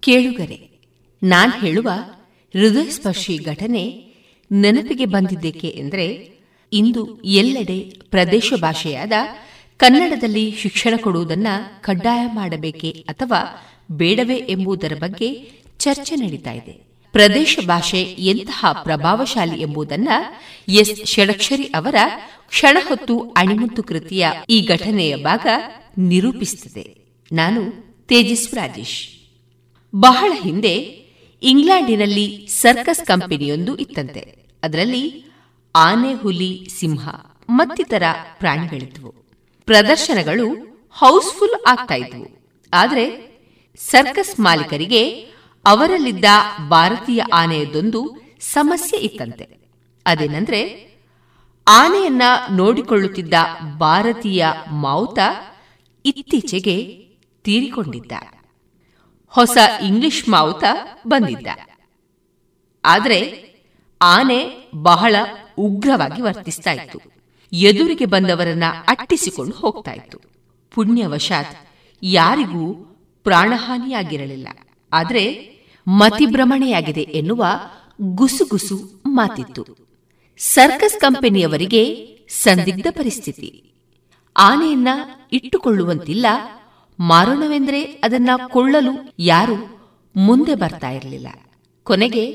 ಕೇಳುಗರೆ, ನಾನ್ ಹೇಳುವ ಹೃದಯಸ್ಪರ್ಶಿ ಘಟನೆ ನೆನಪಿಗೆ ಬಂದಿದ್ದೇಕೆ ಎಂದರೆ ಇಂದು ಎಲ್ಲೆಡೆ ಪ್ರದೇಶ ಭಾಷೆಯಾದ ಕನ್ನಡದಲ್ಲಿ ಶಿಕ್ಷಣ ಕೊಡುವುದನ್ನು ಕಡ್ಡಾಯ ಮಾಡಬೇಕೆ ಅಥವಾ ಬೇಡವೇ ಎಂಬುದರ ಬಗ್ಗೆ ಚರ್ಚೆ ನಡೀತಾ ಇದೆ. ಪ್ರದೇಶ ಭಾಷೆ ಎಂತಹ ಪ್ರಭಾವಶಾಲಿ ಎಂಬುದನ್ನ ಎಸ್. ಷಡಕ್ಷರಿ ಅವರ ಕ್ಷಣ ಹೊತ್ತು ಅಣಿಮುತ್ತು ಕೃತಿಯ ಈ ಘಟನೆಯ ಭಾಗ ನಿರೂಪಿಸುತ್ತದೆ. ನಾನು ತೇಜಸ್ ರಾಜೇಶ್. ಬಹಳ ಹಿಂದೆ ಇಂಗ್ಲೆಂಡಿನಲ್ಲಿ ಸರ್ಕಸ್ ಕಂಪನಿಯೊಂದು ಇತ್ತಂತೆ. ಅದರಲ್ಲಿ ಆನೆ, ಹುಲಿ, ಸಿಂಹ, ಮತ್ತಿತರ ಪ್ರಾಣಿಗಳಿದ್ವು. ಪ್ರದರ್ಶನಗಳು ಹೌಸ್ಫುಲ್ ಆಗ್ತಾ ಇದ್ವು. ಆದರೆ ಸರ್ಕಸ್ ಮಾಲೀಕರಿಗೆ ಅವರಲ್ಲಿದ್ದ ಭಾರತೀಯ ಆನೆಯದೊಂದು ಸಮಸ್ಯೆ ಇತ್ತಂತೆ. ಅದೇನಂದ್ರೆ, ಆನೆಯನ್ನ ನೋಡಿಕೊಳ್ಳುತ್ತಿದ್ದ ಭಾರತೀಯ ಮಾವುತ ಇತ್ತೀಚೆಗೆ ತೀರಿಕೊಂಡಿದ್ದ. ಹೊಸ ಇಂಗ್ಲಿಷ್ ಮಾವುತ ಬಂದಿದ್ದ. ಆದರೆ ಆನೆ ಬಹಳ ಉಗ್ರವಾಗಿ ವರ್ತಿಸ್ತಾ ಇತ್ತು. ಎದುರಿಗೆ ಬಂದವರನ್ನ ಅಟ್ಟಿಸಿಕೊಂಡು ಹೋಗ್ತಾ ಇತ್ತು. ಪುಣ್ಯವಶಾತ್ ಯಾರಿಗೂ ಪ್ರಾಣಹಾನಿಯಾಗಿರಲಿಲ್ಲ. ಆದರೆ ಮತಿಭ್ರಮಣೆಯಾಗಿದೆ ಎನ್ನುವ ಗುಸುಗುಸು ಮಾತಿತ್ತು. ಸರ್ಕಸ್ ಕಂಪನಿಯವರಿಗೆ ಸಂದಿಗ್ಧ ಪರಿಸ್ಥಿತಿ. ಆನೆಯನ್ನ ಇಟ್ಟುಕೊಳ್ಳುವಂತಿಲ್ಲ. ಮಾರೋಣವೆಂದರೆ ಅದನ್ನ ಕೊಳ್ಳಲು ಯಾರು ಮುಂದೆ ಬರ್ತಾ ಇರಲಿಲ್ಲ. ಕೊನೆಗೆ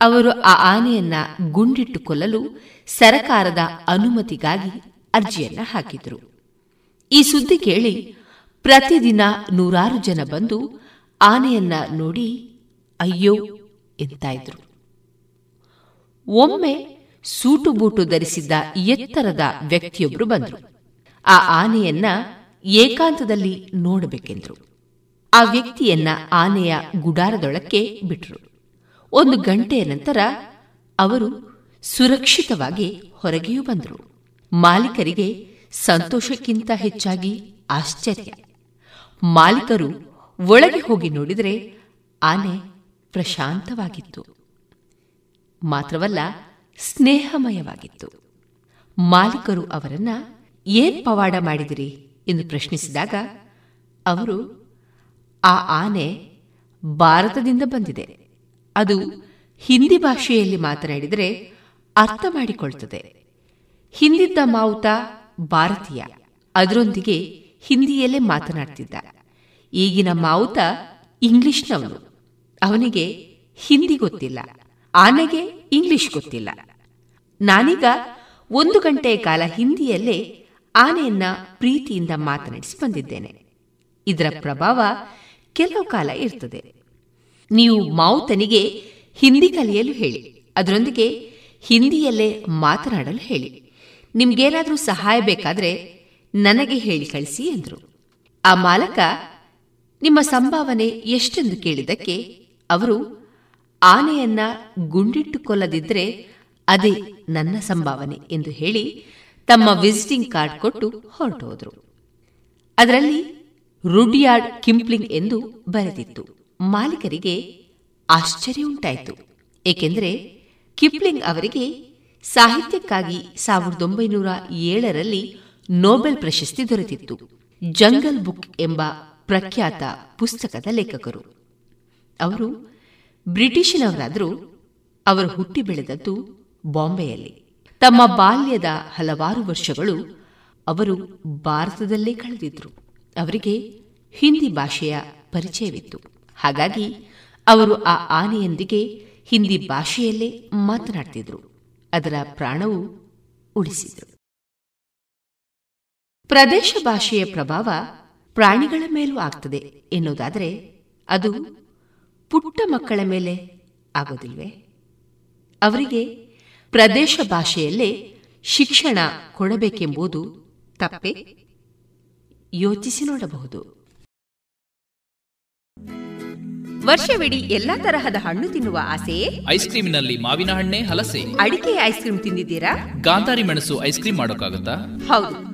ಅವರು ಆ ಆನೆಯನ್ನ ಗುಂಡಿಟ್ಟು ಕೊಲ್ಲಲು ಸರಕಾರದ ಅನುಮತಿಗಾಗಿ ಅರ್ಜಿಯನ್ನ ಹಾಕಿದ್ರು. ಈ ಸುದ್ದಿ ಕೇಳಿ ಪ್ರತಿದಿನ ನೂರಾರು ಜನ ಬಂದು ಆನೆಯನ್ನ ನೋಡಿ, ಅಯ್ಯೋ ಎಂತಾಯಿದ್ರು ಒಮ್ಮೆ ಸೂಟು ಬೂಟು ಧರಿಸಿದ್ದ ಎತ್ತರದ ವ್ಯಕ್ತಿಯೊಬ್ಬರು ಬಂದರು. ಆ ಆನೆಯನ್ನ ಏಕಾಂತದಲ್ಲಿ ನೋಡಬೇಕೆಂದ್ರು. ಆ ವ್ಯಕ್ತಿಯನ್ನ ಆನೆಯ ಗುಡಾರದೊಳಕ್ಕೆ ಬಿಟ್ರು. ಒಂದು ಗಂಟೆಯ ನಂತರ ಅವರು ಸುರಕ್ಷಿತವಾಗಿ ಹೊರಗೆಯೂ ಬಂದರು. ಮಾಲೀಕರಿಗೆ ಸಂತೋಷಕ್ಕಿಂತ ಹೆಚ್ಚಾಗಿ ಆಶ್ಚರ್ಯ. ಮಾಲೀಕರು ಒಳಗೆ ಹೋಗಿ ನೋಡಿದರೆ ಆನೆ ಪ್ರಶಾಂತವಾಗಿತ್ತು. ಮಾತ್ರವಲ್ಲ, ಸ್ನೇಹಮಯವಾಗಿತ್ತು. ಮಾಲೀಕರು ಅವರನ್ನ ಏನ್ ಪವಾಡ ಮಾಡಿದಿರಿ? ಎಂದು ಪ್ರಶ್ನಿಸಿದಾಗ, ಅವರು, ಆ ಆನೆ ಭಾರತದಿಂದ ಬಂದಿದೆ. ಅದು ಹಿಂದಿ ಭಾಷೆಯಲ್ಲಿ ಮಾತನಾಡಿದರೆ ಅರ್ಥ ಮಾಡಿಕೊಳ್ತದೆ. ಹಿಂದಿದ್ದ ಮಾವುತ ಭಾರತೀಯ. ಅದರೊಂದಿಗೆ ಹಿಂದಿಯಲ್ಲೇ ಮಾತನಾಡ್ತಿದ್ದ. ಈಗಿನ ಮಾವುತ ಇಂಗ್ಲಿಷ್ನವನು. ಅವನಿಗೆ ಹಿಂದಿ ಗೊತ್ತಿಲ್ಲ. ಆನೆಗೆ ಇಂಗ್ಲಿಷ್ ಗೊತ್ತಿಲ್ಲ. ನಾನೀಗ ಒಂದು ಗಂಟೆಯ ಕಾಲ ಹಿಂದಿಯಲ್ಲೇ ಆನೆಯನ್ನ ಪ್ರೀತಿಯಿಂದ ಮಾತನಾಡಿಸಿ ಬಂದಿದ್ದೇನೆ. ಇದರ ಪ್ರಭಾವ ಕೆಲವು ಕಾಲ ಇರ್ತದೆ. ನೀವು ಮಾವುತನಿಗೆ ಹಿಂದಿ ಕಲಿಯಲು ಹೇಳಿ, ಅದರೊಂದಿಗೆ ಹಿಂದಿಯಲ್ಲೇ ಮಾತನಾಡಲು ಹೇಳಿ. ನಿಮ್ಗೇನಾದರೂ ಸಹಾಯ ಬೇಕಾದ್ರೆ ನನಗೆ ಹೇಳಿ ಕಳಿಸಿ ಎಂದರು. ಆ ಮಾಲಕ ನಿಮ್ಮ ಸಂಭಾವನೆ ಎಷ್ಟೆಂದು ಕೇಳಿದಕ್ಕೆ ಅವರು ಆನೆಯನ್ನ ಗುಂಡಿಟ್ಟುಕೊಲ್ಲದಿದ್ದರೆ ಅದೇ ನನ್ನ ಸಂಭಾವನೆ ಎಂದು ಹೇಳಿ ತಮ್ಮ ವಿಸಿಟಿಂಗ್ ಕಾರ್ಡ್ ಕೊಟ್ಟು ಹೊರಟು ಹೋದರು ಅದರಲ್ಲಿ ರುಡಿಯಾರ್ಡ್ ಕಿಂಪ್ಲಿಂಗ್ ಎಂದು ಬರೆದಿತ್ತು. ಮಾಲೀಕರಿಗೆ ಆಶ್ಚರ್ಯ ಉಂಟಾಯಿತು. ಏಕೆಂದರೆ ಕಿಪ್ಲಿಂಗ್ ಅವರಿಗೆ ಸಾಹಿತ್ಯಕ್ಕಾಗಿ ಸಾವಿರದ ಒಂಬೈನೂರ ಏಳರಲ್ಲಿ ನೋಬೆಲ್ ಪ್ರಶಸ್ತಿ ದೊರೆತಿತ್ತು. ಜಂಗಲ್ ಬುಕ್ ಎಂಬ ಪ್ರಖ್ಯಾತ ಪುಸ್ತಕದ ಲೇಖಕರು. ಅವರು ಬ್ರಿಟಿಷಿನವರಾದರೂ ಅವರು ಹುಟ್ಟಿ ಬೆಳೆದದ್ದು ಬಾಂಬೆಯಲ್ಲಿ. ತಮ್ಮ ಬಾಲ್ಯದ ಹಲವಾರು ವರ್ಷಗಳು ಅವರು ಭಾರತದಲ್ಲೇ ಕಳೆದಿದ್ರು. ಅವರಿಗೆ ಹಿಂದಿ ಭಾಷೆಯ ಪರಿಚಯವಿತ್ತು. ಹಾಗಾಗಿ ಅವರು ಆ ಆನೆಯೊಂದಿಗೆ ಹಿಂದಿ ಭಾಷೆಯಲ್ಲೇ ಮಾತನಾಡ್ತಿದ್ರು. ಅದರ ಪ್ರಾಣವು ಉಳಿಸಿದ್ರು. ಪ್ರದೇಶ ಭಾಷೆಯ ಪ್ರಭಾವ ಪ್ರಾಣಿಗಳ ಮೇಲೂ ಆಗ್ತದೆ ಎನ್ನುವುದಾದರೆ ಅದು ಪುಟ್ಟ ಮಕ್ಕಳ ಮೇಲೆ ಆಗೋದಿಲ್ವೇ? ಅವರಿಗೆ ಪ್ರದೇಶ ಭಾಷೆಯಲ್ಲೇ ಶಿಕ್ಷಣ ಕೊಡಬೇಕೆಂಬುದು ತಪ್ಪೆ? ಯೋಚಿಸಿ ನೋಡಬಹುದು. ವರ್ಷವಿಡೀ ಎಲ್ಲಾ ತರಹದ ಹಣ್ಣು ತಿನ್ನುವ ಆಸೆಯೇ ಐಸ್ ಕ್ರೀಮಿನಲ್ಲಿ ಮಾವಿನ ಹಣ್ಣೆ ಹಲಸೆ. ಅಡಿಕೆ ಐಸ್ ಕ್ರೀಮ್ ತಿಂದಿದ್ದೀರಾ? ಗಾಂಧಾರಿ ಮೆಣಸು ಐಸ್ ಕ್ರೀಮ್ ಮಾಡೋಕ್ಕಾಗತ್ತಾ? ಹೌದು.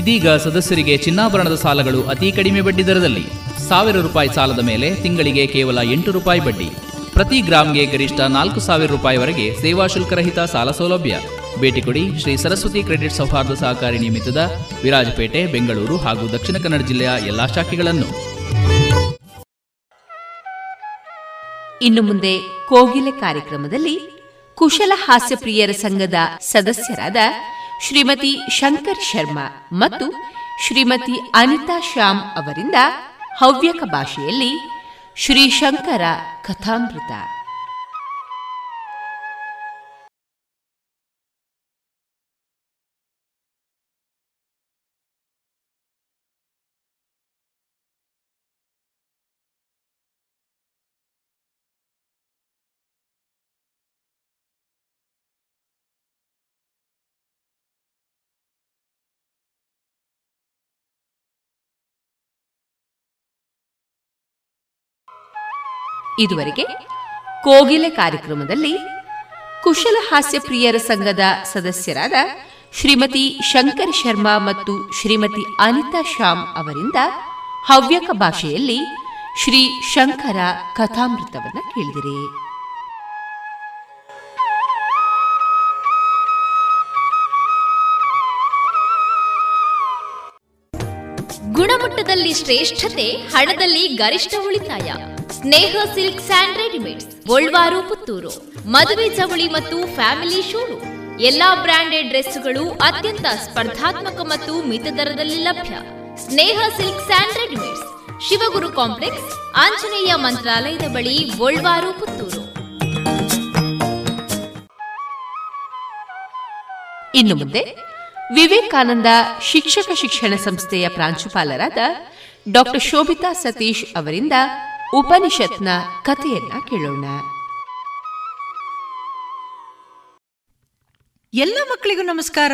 ಇದೀಗ ಸದಸ್ಯರಿಗೆ ಚಿನ್ನಾಭರಣದ ಸಾಲಗಳು ಅತಿ ಕಡಿಮೆ ಬಡ್ಡಿ ದರದಲ್ಲಿ. ಸಾವಿರ ರೂಪಾಯಿ ಸಾಲದ ಮೇಲೆ ತಿಂಗಳಿಗೆ ಕೇವಲ ಎಂಟು ರೂಪಾಯಿ ಬಡ್ಡಿ. ಪ್ರತಿ ಗ್ರಾಮ್ಗೆ ಗರಿಷ್ಠ ನಾಲ್ಕು ಸಾವಿರ ರೂಪಾಯಿವರೆಗೆ ಸೇವಾ ಶುಲ್ಕರಹಿತ ಸಾಲ ಸೌಲಭ್ಯ. ಭೇಟಿ ಕೊಡಿ ಶ್ರೀ ಸರಸ್ವತಿ ಕ್ರೆಡಿಟ್ ಸೌಹಾರ್ದ ಸಹಕಾರಿ ನಿಮಿತ್ತದ ವಿರಾಜಪೇಟೆ, ಬೆಂಗಳೂರು ಹಾಗೂ ದಕ್ಷಿಣ ಕನ್ನಡ ಜಿಲ್ಲೆಯ ಎಲ್ಲಾ ಶಾಖೆಗಳನ್ನು. ಇನ್ನು ಮುಂದೆ ಕೋಗಿಲೆ ಕಾರ್ಯಕ್ರಮದಲ್ಲಿ ಕುಶಲ ಹಾಸ್ಯಪ್ರಿಯರ ಸಂಘದ ಸದಸ್ಯರಾದ ಶ್ರೀಮತಿ ಶಂಕರ್ ಶರ್ಮಾ ಮತ್ತು ಶ್ರೀಮತಿ ಅನಿತಾ ಶ್ಯಾಮ್ ಅವರಿಂದ ಹವ್ಯಕ ಭಾಷೆಯಲ್ಲಿ ಶ್ರೀ ಶಂಕರ ಕಥಾಮೃತ. ಇದುವರೆಗೆ ಕೋಗಿಲೆ ಕಾರ್ಯಕ್ರಮದಲ್ಲಿ ಕುಶಲ ಹಾಸ್ಯ ಪ್ರಿಯರ ಸಂಘದ ಸದಸ್ಯರಾದ ಶ್ರೀಮತಿ ಶಂಕರ್ ಶರ್ಮಾ ಮತ್ತು ಶ್ರೀಮತಿ ಅನಿತಾ ಶ್ಯಾಮ್ ಅವರಿಂದ ಹವ್ಯಕ ಭಾಷೆಯಲ್ಲಿ ಶ್ರೀ ಶಂಕರ ಕಥಾಮೃತವನ್ನು ಕೇಳಿದಿರಿ. ಗುಣಮಟ್ಟದಲ್ಲಿ ಶ್ರೇಷ್ಠತೆ, ಹಣದಲ್ಲಿ ಗರಿಷ್ಠ ಉಳಿತಾಯ. ಸ್ನೇಹ ಸಿಲ್ಕ್ ಸ್ಯಾಂಡ್ ರೆಡಿಮೇಡ್ಸ್, ಗೋಲ್ವಾರು, ಪುತ್ತೂರು. ಮದುವೆ ಚವಳಿ ಮತ್ತು ಫ್ಯಾಮಿಲಿ ಶೋರು. ಎಲ್ಲಾ ಬ್ರಾಂಡೆಡ್ ಡ್ರೆಸ್ಗಳು ಅತ್ಯಂತ ಸ್ಪರ್ಧಾತ್ಮಕ ಮತ್ತು ಮಿತ ದರದಲ್ಲಿ ಲಭ್ಯ. Sneha silk sand readymades, Shivaguru complex, Anjaneya ಮಂತ್ರಾಲಯದ ಬಳಿ, ಗೋಲ್ವಾರು, ಪುತ್ತೂರು. ಇನ್ನು ಮುಂದೆ ವಿವೇಕಾನಂದ ಶಿಕ್ಷಕ ಶಿಕ್ಷಣ ಸಂಸ್ಥೆಯ ಪ್ರಾಂಶುಪಾಲರಾದ ಡಾಕ್ಟರ್ ಶೋಭಿತಾ ಸತೀಶ್ ಅವರಿಂದ ಉಪನಿಷತ್ನ ಕಥೆಯನ್ನ ಕೇಳೋಣ. ಎಲ್ಲ ಮಕ್ಕಳಿಗೂ ನಮಸ್ಕಾರ.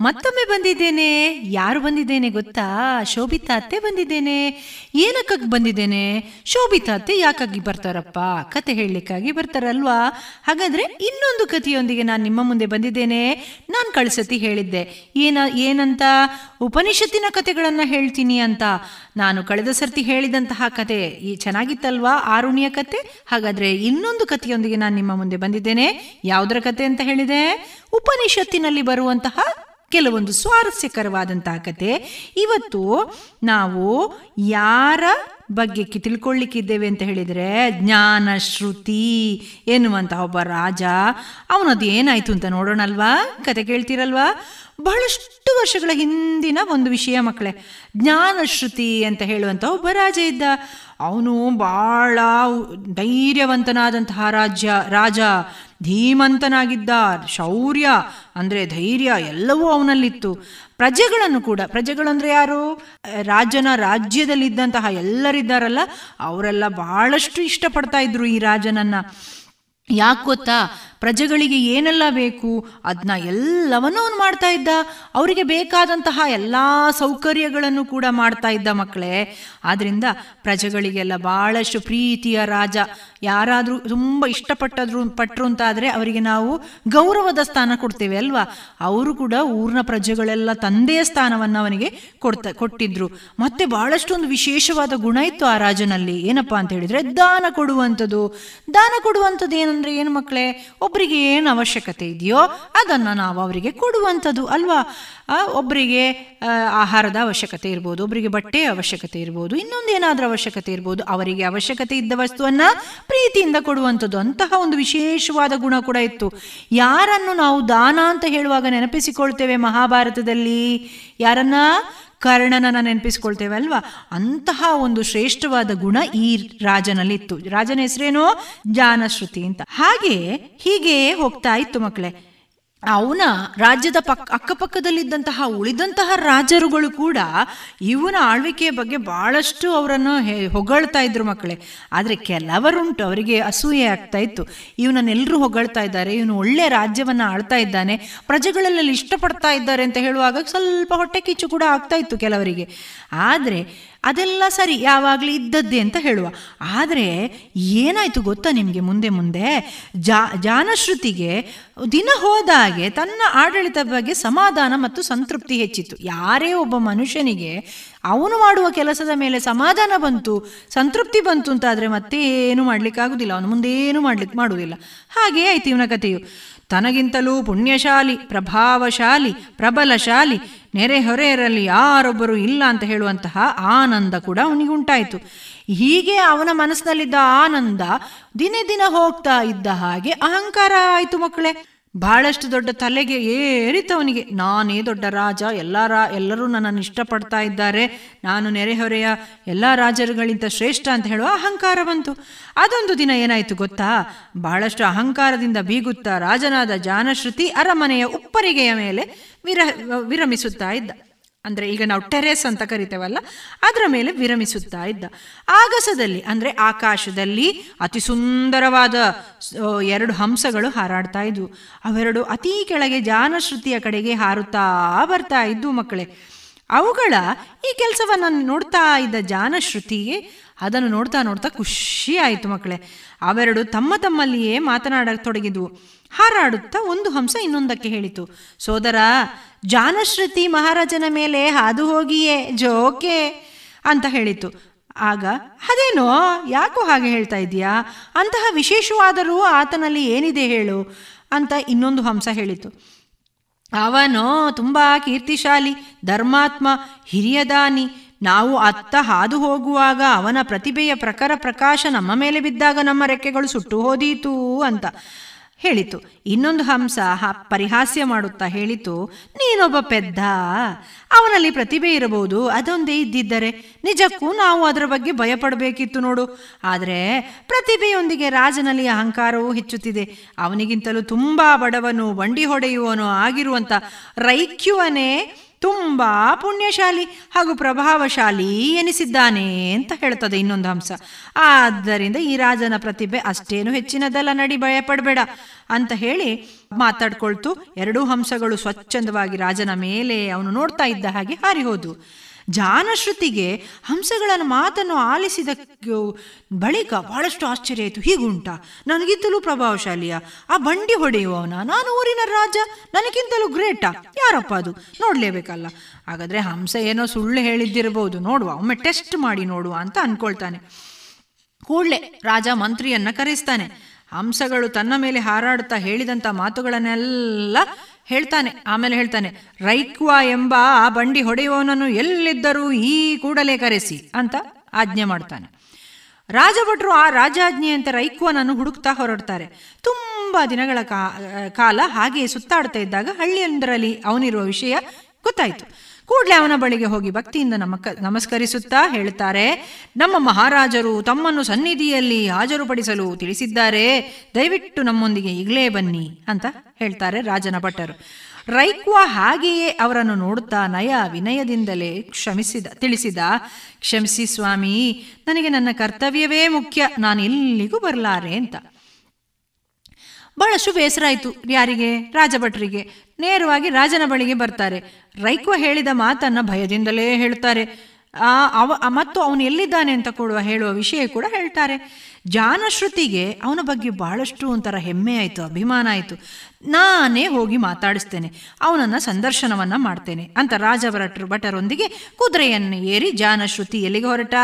ಮತ್ತೊಮ್ಮೆ ಬಂದಿದ್ದೇನೆ. ಯಾರು ಬಂದಿದ್ದೇನೆ ಗೊತ್ತಾ? ಶೋಭಿತಾ ಅತ್ತೆ ಬಂದಿದ್ದೇನೆ. ಏನಕ್ಕಾಗಿ ಬಂದಿದ್ದೇನೆ? ಶೋಭಿತಾ ಅತ್ತೆ ಯಾಕಾಗಿ ಬರ್ತಾರಪ್ಪ? ಕತೆ ಹೇಳಲಿಕ್ಕಾಗಿ ಬರ್ತಾರಲ್ವಾ? ಹಾಗಾದ್ರೆ ಇನ್ನೊಂದು ಕಥೆಯೊಂದಿಗೆ ನಾನು ನಿಮ್ಮ ಮುಂದೆ ಬಂದಿದ್ದೇನೆ. ನಾನು ಕಳಿಸತಿ ಹೇಳಿದ್ದೆ. ಏನ, ಏನಂತ? ಉಪನಿಷತ್ತಿನ ಕಥೆಗಳನ್ನ ಹೇಳ್ತೀನಿ ಅಂತ. ನಾನು ಕಳೆದ ಸರ್ತಿ ಹೇಳಿದಂತಹ ಕತೆ. ಈ ಚೆನ್ನಾಗಿತ್ತಲ್ವಾ ಆರುಣಿಯ ಕತೆ? ಹಾಗಾದ್ರೆ ಇನ್ನೊಂದು ಕಥೆಯೊಂದಿಗೆ ನಾನು ನಿಮ್ಮ ಮುಂದೆ ಬಂದಿದ್ದೇನೆ. ಯಾವುದರ ಕತೆ ಅಂತ ಹೇಳಿದೆ? ಉಪನಿಷತ್ತಿನಲ್ಲಿ ಬರುವಂತಹ ಕೆಲವೊಂದು ಸ್ವಾರಸ್ಯಕರವಾದಂತಹ ಕತೆ. ಇವತ್ತು ನಾವು ಯಾರ ಬಗ್ಗೆ ತಿಳ್ಕೊಳ್ಳಿಕ್ಕಿದ್ದೇವೆ ಅಂತ ಹೇಳಿದರೆ ಜ್ಞಾನ ಶ್ರುತಿ ಎನ್ನುವಂತಹ ಒಬ್ಬ ರಾಜ. ಅವನದು ಏನಾಯಿತು ಅಂತ ನೋಡೋಣಲ್ವಾ? ಕತೆ ಕೇಳ್ತೀರಲ್ವಾ? ಬಹಳಷ್ಟು ವರ್ಷಗಳ ಹಿಂದಿನ ಒಂದು ವಿಷಯ ಮಕ್ಕಳೇ. ಜ್ಞಾನಶ್ರುತಿ ಅಂತ ಹೇಳುವಂಥ ಒಬ್ಬ ರಾಜ ಇದ್ದ. ಅವನು ಭಾಳ ಧೈರ್ಯವಂತನಾದಂತಹ ರಾಜ್ಯ, ರಾಜ. ಧೀಮಂತನಾಗಿದ್ದ ಶೌರ್ಯ ಅಂದರೆ ಧೈರ್ಯ ಎಲ್ಲವೂ ಅವನಲ್ಲಿತ್ತು. ಪ್ರಜೆಗಳನ್ನು ಕೂಡ ಪ್ರಜೆಗಳಂದರೆ ಯಾರು? ರಾಜನ ರಾಜ್ಯದಲ್ಲಿದ್ದಂತಹ ಎಲ್ಲರಿದ್ದಾರಲ್ಲ, ಅವರೆಲ್ಲ ಬಹಳಷ್ಟು ಇಷ್ಟಪಡ್ತಾ ಇದ್ರು ಈ ರಾಜನನ್ನ. ಯಾಕೆ ಗೊತ್ತಾ? ಪ್ರಜೆಗಳಿಗೆ ಏನೆಲ್ಲ ಬೇಕು ಅದನ್ನ ಎಲ್ಲವನ್ನೂ ಅವನು ಮಾಡ್ತಾ ಇದ್ದ. ಅವರಿಗೆ ಬೇಕಾದಂತಹ ಎಲ್ಲ ಸೌಕರ್ಯಗಳನ್ನು ಕೂಡ ಮಾಡ್ತಾ ಇದ್ದ ಮಕ್ಕಳೇ ಆದ್ದರಿಂದ ಪ್ರಜೆಗಳಿಗೆಲ್ಲ ಭಾಳಷ್ಟು ಪ್ರೀತಿಯ ರಾಜ. ಯಾರಾದರೂ ತುಂಬ ಇಷ್ಟಪಟ್ಟದ್ರು ಪಟ್ಟರು ಅಂತಾದರೆ ಅವರಿಗೆ ನಾವು ಗೌರವದ ಸ್ಥಾನ ಕೊಡ್ತೇವೆ ಅಲ್ವಾ? ಅವರು ಕೂಡ ಊರಿನ ಪ್ರಜೆಗಳೆಲ್ಲ ತಂದೆಯ ಸ್ಥಾನವನ್ನು ಅವನಿಗೆ ಕೊಡ್ತಾ, ಕೊಟ್ಟಿದ್ರು. ಮತ್ತೆ ಬಹಳಷ್ಟು ಒಂದು ವಿಶೇಷವಾದ ಗುಣ ಇತ್ತು ಆ ರಾಜನಲ್ಲಿ. ಏನಪ್ಪಾ ಅಂತ ಹೇಳಿದರೆ ದಾನ ಕೊಡುವಂಥದ್ದು. ದಾನ ಕೊಡುವಂಥದ್ದು ಏನಂದ್ರೆ ಏನು ಮಕ್ಕಳೇ? ಒಬ್ಬರಿಗೆ ಏನು ಅವಶ್ಯಕತೆ ಇದೆಯೋ ಅದನ್ನು ನಾವು ಅವರಿಗೆ ಕೊಡುವಂಥದ್ದು ಅಲ್ವಾ? ಒಬ್ಬರಿಗೆ ಆಹಾರದ ಅವಶ್ಯಕತೆ ಇರ್ಬೋದು ಒಬ್ಬರಿಗೆ ಬಟ್ಟೆಯ ಅವಶ್ಯಕತೆ ಇರ್ಬೋದು, ಇನ್ನೊಂದು ಏನಾದರೂ ಅವಶ್ಯಕತೆ ಇರ್ಬೋದು, ಅವರಿಗೆ ಅವಶ್ಯಕತೆ ಇದ್ದ ವಸ್ತುವನ್ನು ಪ್ರೀತಿಯಿಂದ ಕೊಡುವಂಥದ್ದು. ಅಂತಹ ಒಂದು ವಿಶೇಷವಾದ ಗುಣ ಕೂಡ ಇತ್ತು. ಯಾರನ್ನು ನಾವು ದಾನ ಅಂತ ಹೇಳುವಾಗ ನೆನಪಿಸಿಕೊಳ್ತೇವೆ ಮಹಾಭಾರತದಲ್ಲಿ? ಯಾರನ್ನ? ಕರ್ಣನನ್ನ ನೆನಪಿಸ್ಕೊಳ್ತೇವೆ ಅಲ್ವಾ ಅಂತಹ ಒಂದು ಶ್ರೇಷ್ಠವಾದ ಗುಣ ಈ ರಾಜನಲ್ಲಿತ್ತು. ರಾಜನ ಹೆಸರೇನೋ? ಜಾನಶ್ರುತಿ ಅಂತ. ಹಾಗೆ ಹೀಗೆ ಹೋಗ್ತಾ ಇತ್ತು ಮಕ್ಕಳೇ. ಅವನ ರಾಜ್ಯದ ಪಕ್, ಅಕ್ಕಪಕ್ಕದಲ್ಲಿದ್ದಂತಹ ಉಳಿದಂತಹ ರಾಜರುಗಳು ಕೂಡ ಇವನ ಆಳ್ವಿಕೆಯ ಬಗ್ಗೆ ಬಹಳಷ್ಟು ಅವರನ್ನು ಹೊಗಳ್ತಾ ಇದ್ರು ಮಕ್ಕಳೇ. ಆದರೆ ಕೆಲವರುಂಟು ಅವರಿಗೆ ಅಸೂಯೆ ಆಗ್ತಾ ಇತ್ತು. ಇವನನ್ನೆಲ್ಲರೂ ಹೊಗಳ್ತಾ ಇದ್ದಾರೆ, ಇವನು ಒಳ್ಳೆ ರಾಜ್ಯವನ್ನು ಆಳ್ತಾ ಇದ್ದಾನೆ, ಪ್ರಜೆಗಳಲ್ಲೆಲ್ಲ ಇಷ್ಟಪಡ್ತಾ ಇದ್ದಾರೆ ಅಂತ ಹೇಳುವಾಗ ಸ್ವಲ್ಪ ಹೊಟ್ಟೆ ಕಿಚ್ಚು ಕೂಡ ಆಗ್ತಾ ಇತ್ತು ಕೆಲವರಿಗೆ. ಆದರೆ ಅದೆಲ್ಲ ಸರಿ, ಯಾವಾಗಲೂ ಇದ್ದದ್ದೇ ಅಂತ ಹೇಳುವ. ಆದರೆ ಏನಾಯಿತು ಗೊತ್ತಾ ನಿಮಗೆ ಮುಂದೆ ಮುಂದೆ? ಜಾ, ಜಾನಶ್ರುತಿಗೆ ದಿನ ಹೋದಾಗೆ ತನ್ನ ಆಡಳಿತ ಬಗ್ಗೆ ಸಮಾಧಾನ ಮತ್ತು ಸಂತೃಪ್ತಿ ಹೆಚ್ಚಿತ್ತು. ಯಾರೇ ಒಬ್ಬ ಮನುಷ್ಯನಿಗೆ ಅವನು ಮಾಡುವ ಕೆಲಸದ ಮೇಲೆ ಸಮಾಧಾನ ಬಂತು, ಸಂತೃಪ್ತಿ ಬಂತು ಅಂತಾದರೆ ಮತ್ತೆ ಏನು ಮಾಡ್ಲಿಕ್ಕಾಗುದಿಲ್ಲ. ಅವನು ಮುಂದೇನು ಮಾಡ್ಲಿಕ್ಕೆ ಮಾಡುವುದಿಲ್ಲ ಹಾಗೇ ಆಯ್ತು ಇವನ ಕಥೆಯು. ತನಗಿಂತಲೂ ಪುಣ್ಯಶಾಲಿ, ಪ್ರಭಾವಶಾಲಿ, ಪ್ರಬಲಶಾಲಿ ನೆರೆಹೊರೆಯರಲ್ಲಿ ಯಾರೊಬ್ಬರು ಇಲ್ಲ ಅಂತ ಹೇಳುವಂತಹ ಆನಂದ ಕೂಡ ಅವನಿಗುಂಟಾಯಿತು ಹೀಗೆ ಅವನ ಮನಸ್ಸಿನಲ್ಲಿದ್ದ ಆನಂದ ದಿನೇ ದಿನ ಹೋಗ್ತಾ ಇದ್ದ ಹಾಗೆ ಅಹಂಕಾರ ಆಯಿತು ಮಕ್ಕಳೇ. ಬಹಳಷ್ಟು ದೊಡ್ಡ ತಲೆಗೆ ಏರಿತವನಿಗೆ. ನಾನೇ ದೊಡ್ಡ ರಾಜ, ಎಲ್ಲ ಎಲ್ಲರೂ ನನ್ನನ್ನು ಇಷ್ಟಪಡ್ತಾ ಇದ್ದಾರೆ. ನಾನು ನೆರೆಹೊರೆಯ ಎಲ್ಲ ರಾಜರುಗಳಿಂದ ಶ್ರೇಷ್ಠ ಅಂತ ಹೇಳುವ ಅಹಂಕಾರ ಬಂತು. ಅದೊಂದು ದಿನ ಏನಾಯಿತು ಗೊತ್ತಾ? ಬಹಳಷ್ಟು ಅಹಂಕಾರದಿಂದ ಬೀಗುತ್ತಾ ರಾಜನಾದ ಜಾನಶ್ರುತಿ ಅರಮನೆಯ ಉಪ್ಪರಿಗೆಯ ಮೇಲೆ ವಿರ, ವಿರಮಿಸುತ್ತಾ ಇದ್ದ. ಅಂದರೆ ಈಗ ನಾವು ಟೆರೆಸ್ ಅಂತ ಕರಿತೇವಲ್ಲ, ಅದರ ಮೇಲೆ ವಿರಮಿಸುತ್ತಾ ಇದ್ದ. ಆಗಸದಲ್ಲಿ, ಅಂದರೆ ಆಕಾಶದಲ್ಲಿ ಅತಿ ಸುಂದರವಾದ ಎರಡು ಹಂಸಗಳು ಹಾರಾಡ್ತಾ ಇದ್ವು. ಅವೆರಡು ಅತಿ ಕೆಳಗೆ ಜಾನಶ್ರುತಿಯ ಕಡೆಗೆ ಹಾರುತ್ತಾ ಬರ್ತಾ ಇದ್ವು ಮಕ್ಕಳೇ. ಅವುಗಳ ಈ ಕೆಲಸವನ್ನು ನೋಡ್ತಾ ಇದ್ದ ಜಾನಶ್ರುತಿಗೆ ಅದನ್ನು ನೋಡ್ತಾ ನೋಡ್ತಾ ಖುಷಿ ಆಯಿತು ಮಕ್ಕಳೇ. ಅವೆರಡು ತಮ್ಮ ತಮ್ಮಲ್ಲಿಯೇ ಮಾತನಾಡತೊಡಗಿದ್ವು. ಹಾರಾಡುತ್ತಾ ಒಂದು ಹಂಸ ಇನ್ನೊಂದಕ್ಕೆ ಹೇಳಿತು, ಸೋದರ ಜಾನಶ್ರುತಿ ಮಹಾರಾಜನ ಮೇಲೆ ಹಾದು ಹೋಗಿಯೇ, ಜೋಕೆ, ಅಂತ ಹೇಳಿತು. ಆಗ, ಅದೇನೋ, ಯಾಕೋ ಹಾಗೆ ಹೇಳ್ತಾ ಇದೀಯಾ ಅಂತಹ ವಿಶೇಷವಾದರೂ ಆತನಲ್ಲಿ ಏನಿದೆ ಹೇಳು, ಅಂತ ಇನ್ನೊಂದು ಹಂಸ ಹೇಳಿತು. ಅವನು ತುಂಬ ಕೀರ್ತಿಶಾಲಿ, ಧರ್ಮಾತ್ಮ ಹಿರಿಯದಾನಿ ನಾವು ಅತ್ತ ಹಾದು ಹೋಗುವಾಗ ಅವನ ಪ್ರತಿಭೆಯ ಪ್ರಖರ ಪ್ರಕಾಶ ನಮ್ಮ ಮೇಲೆ ಬಿದ್ದಾಗ ನಮ್ಮ ರೆಕ್ಕೆಗಳು ಸುಟ್ಟು ಹೋದೀತು, ಅಂತ. ಹೇಳಿತು. ಇನ್ನೊಂದು ಹಂಸ ಪರಿಹಾಸ್ಯ ಮಾಡುತ್ತಾ ಹೇಳಿತು, ನೀನೊಬ್ಬ ಪೆದ್ದ. ಅವನಲ್ಲಿ ಪ್ರತಿಭೆ ಇರಬಹುದು, ಅದೊಂದೇ ಇದ್ದಿದ್ದರೆ ನಿಜಕ್ಕೂ ನಾವು ಅದರ ಬಗ್ಗೆ ಭಯಪಡಬೇಕಿತ್ತು ನೋಡು. ಆದರೆ ಪ್ರತಿಭೆಯೊಂದಿಗೆ ರಾಜನಲ್ಲಿ ಅಹಂಕಾರವೂ ಹೆಚ್ಚುತ್ತಿದೆ. ಅವನಿಗಿಂತಲೂ ತುಂಬ ಬಡವನು, ಬಂಡಿ ಹೊಡೆಯುವನು ಆಗಿರುವಂಥ ರೈಕ್ಯುವನೇ ತುಂಬ ಪುಣ್ಯಶಾಲಿ ಹಾಗೂ ಪ್ರಭಾವಶಾಲಿ ಎನಿಸಿದ್ದಾನೆ ಅಂತ ಹೇಳ್ತದೆ ಇನ್ನೊಂದು ಹಂಸ ಆದ್ದರಿಂದ ಈ ರಾಜನ ಪ್ರತಿಭೆ ಅಷ್ಟೇನು ಹೆಚ್ಚಿನದಲ್ಲ, ನಡಿ ಭಯಪಡಬೇಡ ಅಂತ ಹೇಳಿ ಮಾತಾಡ್ಕೊಳ್ತು. ಎರಡೂ ಹಂಸಗಳು ಸ್ವಚ್ಛಂದವಾಗಿ ರಾಜನ ಮೇಲೆ ಅವನು ನೋಡ್ತಾ ಇದ್ದ ಹಾಗೆ ಹಾರಿ ಹೋದು. ಜಾನಶ್ರುತಿಗೆ ಹಂಸಗಳನ್ನು ಮಾತನ್ನು ಆಲಿಸಿದ ಬಳಿಕ ಬಹಳಷ್ಟು ಆಶ್ಚರ್ಯ ಆಯಿತು. ಹೀಗುಂಟ? ನನಗಿಂತಲೂ ಪ್ರಭಾವಶಾಲಿಯ. ಆ ಬಂಡಿ ಹೊಡೆಯುವವನ? ನಾನು ಊರಿನ ರಾಜ. ನನಗಿಂತಲೂ ಗ್ರೇಟಾ. ಯಾರಪ್ಪ ಅದು? ನೋಡಲೇಬೇಕಲ್ಲ. ಹಾಗಾದರೆ ಹಂಸ ಏನೋ ಸುಳ್ಳು ಹೇಳಿದ್ದಿರಬಹುದು. ನೋಡುವ. ಒಮ್ಮೆ ಟೆಸ್ಟ್ ಮಾಡಿ ನೋಡುವ ಅಂತ ಅನ್ಕೊಳ್ತಾನೆ. ಕೂಡಲೇ ರಾಜ ಮಂತ್ರಿಯನ್ನ ಕರೆಸ್ತಾನೆ ಹಂಸಗಳು ತನ್ನ ಮೇಲೆ ಹಾರಾಡ್ತಾ ಹೇಳಿದಂಥ ಮಾತುಗಳನ್ನೆಲ್ಲ ಹೇಳ್ತಾನೆ, ಆಮೇಲೆ ಹೇಳ್ತಾನೆ, ರೈಕ್ವಾ ಎಂಬ ಆ ಬಂಡಿ ಹೊಡೆಯುವವನನ್ನು ಎಲ್ಲಿದ್ದರೂ ಈ ಕೂಡಲೇ ಕರೆಸಿ ಅಂತ ಆಜ್ಞೆ ಮಾಡ್ತಾನೆ. ರಾಜಭಟ್ರು ಆ ರಾಜಾಜ್ಞೆಯಂತೆ ರೈಕ್ವನನ್ನು ಹುಡುಕ್ತಾ ಹೊರಡ್ತಾರೆ. ತುಂಬ ದಿನಗಳ ಕಾಲ ಹಾಗೆಯೇ ಸುತ್ತಾಡ್ತಾ ಇದ್ದಾಗ ಹಳ್ಳಿಯೊಂದರಲ್ಲಿ ಅವನಿರುವ ವಿಷಯ ಗೊತ್ತಾಯಿತು. ಕೂಡಲೇ ಅವನ ಬಳಿಗೆ ಹೋಗಿ ಭಕ್ತಿಯಿಂದ ನಮಕ ನಮಸ್ಕರಿಸುತ್ತಾ ಹೇಳ್ತಾರೆ, ನಮ್ಮ ಮಹಾರಾಜರು ತಮ್ಮನ್ನು ಸನ್ನಿಧಿಯಲ್ಲಿ ಹಾಜರುಪಡಿಸಲು ತಿಳಿಸಿದ್ದಾರೆ, ದಯವಿಟ್ಟು ನಮ್ಮೊಂದಿಗೆ ಈಗಲೇ ಬನ್ನಿ ಅಂತ ಹೇಳ್ತಾರೆ ರಾಜನ ಭಟ್ಟರು. ರೈಕ್ವಾ ಹಾಗೆಯೇ ಅವರನ್ನು ನೋಡುತ್ತಾ ನಯ ವಿನಯದಿಂದಲೇ ಕ್ಷಮಿಸಿದ, ತಿಳಿಸಿದ, ಕ್ಷಮಿಸಿ ಸ್ವಾಮಿ, ನನಗೆ ನನ್ನ ಕರ್ತವ್ಯವೇ ಮುಖ್ಯ ನಾನು ಎಲ್ಲಿಗೂ ಬರಲಾರೆ ಅಂತ. ಬಹಳಷ್ಟು ಬೇಸರ ಆಯಿತು ಯಾರಿಗೆ? ರಾಜಭಟ್ರಿಗೆ. ನೇರವಾಗಿ ರಾಜನ ಬಳಿಗೆ ಬರ್ತಾರೆ. ರೈಕ್ವ ಹೇಳಿದ ಮಾತನ್ನು ಭಯದಿಂದಲೇ ಹೇಳ್ತಾರೆ ಆ, ಅವ ಮತ್ತು ಅವನು ಎಲ್ಲಿದ್ದಾನೆ ಅಂತ ಕೊಡುವ, ಹೇಳುವ ವಿಷಯ ಕೂಡ ಹೇಳ್ತಾರೆ. ಜಾನಶ್ರುತಿಗೆ ಅವನ ಬಗ್ಗೆ ಬಹಳಷ್ಟು ಒಂಥರ ಹೆಮ್ಮೆ ಆಯಿತು, ಅಭಿಮಾನ ಆಯಿತು. ನಾನೇ ಹೋಗಿ ಮಾತಾಡಿಸ್ತೇನೆ. ಅವನನ್ನು ಸಂದರ್ಶನವನ್ನು ಮಾಡ್ತೇನೆ ಅಂತ ರಾಜ ಭಟ್ರು ಭಟರೊಂದಿಗೆ ಕುದುರೆಯನ್ನು ಏರಿ ಜಾನಶ್ರುತಿ ಎಲ್ಲಿಗೆ ಹೊರಟ?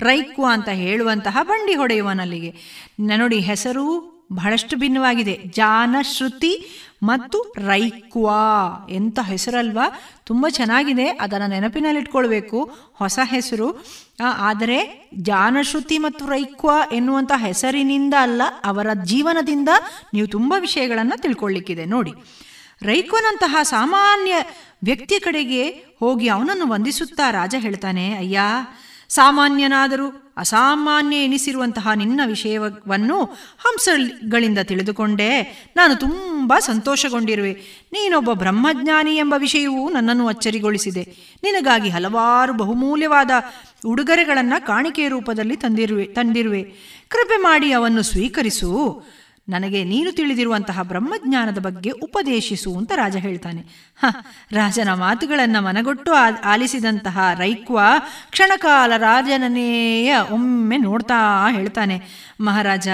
ರೈಕ್ವ ಅಂತ ಹೇಳುವಂತಹ ಬಂಡಿ ಹೊಡೆಯುವನಲ್ಲಿಗೆ. ನೋಡಿ ಹೆಸರು ಬಹಳಷ್ಟು ಭಿನ್ನವಾಗಿದೆ. ಜಾನಶ್ರುತಿ ಮತ್ತು ರೈಕ್ವಾ ಎಂಥ ಹೆಸರಲ್ವಾ? ತುಂಬ ಚೆನ್ನಾಗಿದೆ. ಅದನ್ನು ನೆನಪಿನಲ್ಲಿಟ್ಕೊಳ್ಬೇಕು. ಹೊಸ ಹೆಸರು. ಆದರೆ ಜಾನಶ್ರುತಿ ಮತ್ತು ರೈಕ್ವಾ ಎನ್ನುವಂಥ ಹೆಸರಿನಿಂದ ಅಲ್ಲ, ಅವರ ಜೀವನದಿಂದ ನೀವು ತುಂಬ ವಿಷಯಗಳನ್ನು ತಿಳ್ಕೊಳ್ಳಿಕ್ಕಿದೆ ನೋಡಿ, ರೈಕ್ವನಂತಹ ಸಾಮಾನ್ಯ ವ್ಯಕ್ತಿಯ ಕಡೆಗೆ ಹೋಗಿ ಅವನನ್ನು ವಂದಿಸುತ್ತಾ ರಾಜ ಹೇಳ್ತಾನೆ, ಅಯ್ಯ ಸಾಮಾನ್ಯನಾದರೂ ಅಸಾಮಾನ್ಯ ಎನಿಸಿರುವಂತಹ ನಿನ್ನ ವಿಷಯವನ್ನು ಹಂಸಗಳಿಂದ ತಿಳಿದುಕೊಂಡೆ. ನಾನು ತುಂಬ ಸಂತೋಷಗೊಂಡಿರುವೆ. ನೀನೊಬ್ಬ ಬ್ರಹ್ಮಜ್ಞಾನಿ ಎಂಬ ವಿಷಯವೂ ನನ್ನನ್ನು ಅಚ್ಚರಿಗೊಳಿಸಿದೆ. ನಿನಗಾಗಿ ಹಲವಾರು ಬಹುಮೂಲ್ಯವಾದ ಉಡುಗೊರೆಗಳನ್ನು ಕಾಣಿಕೆಯ ರೂಪದಲ್ಲಿ ತಂದಿರುವೆ ತಂದಿರುವೆ. ಕೃಪೆ ಮಾಡಿ ಅವನ್ನು ಸ್ವೀಕರಿಸು. ನನಗೆ ನೀನು ತಿಳಿದಿರುವಂತಹ ಬ್ರಹ್ಮಜ್ಞಾನದ ಬಗ್ಗೆ ಉಪದೇಶಿಸು ಅಂತ ರಾಜ ಹೇಳ್ತಾನೆ. ಹ, ರಾಜನ ಮಾತುಗಳನ್ನು ಮನಗೊಟ್ಟು ಆಲಿಸಿದಂತಹ ರೈಕ್ವ ಕ್ಷಣಕಾಲ ರಾಜನನೇಯ ಒಮ್ಮೆ ನೋಡ್ತಾ ಹೇಳ್ತಾನೆ. ಮಹಾರಾಜ,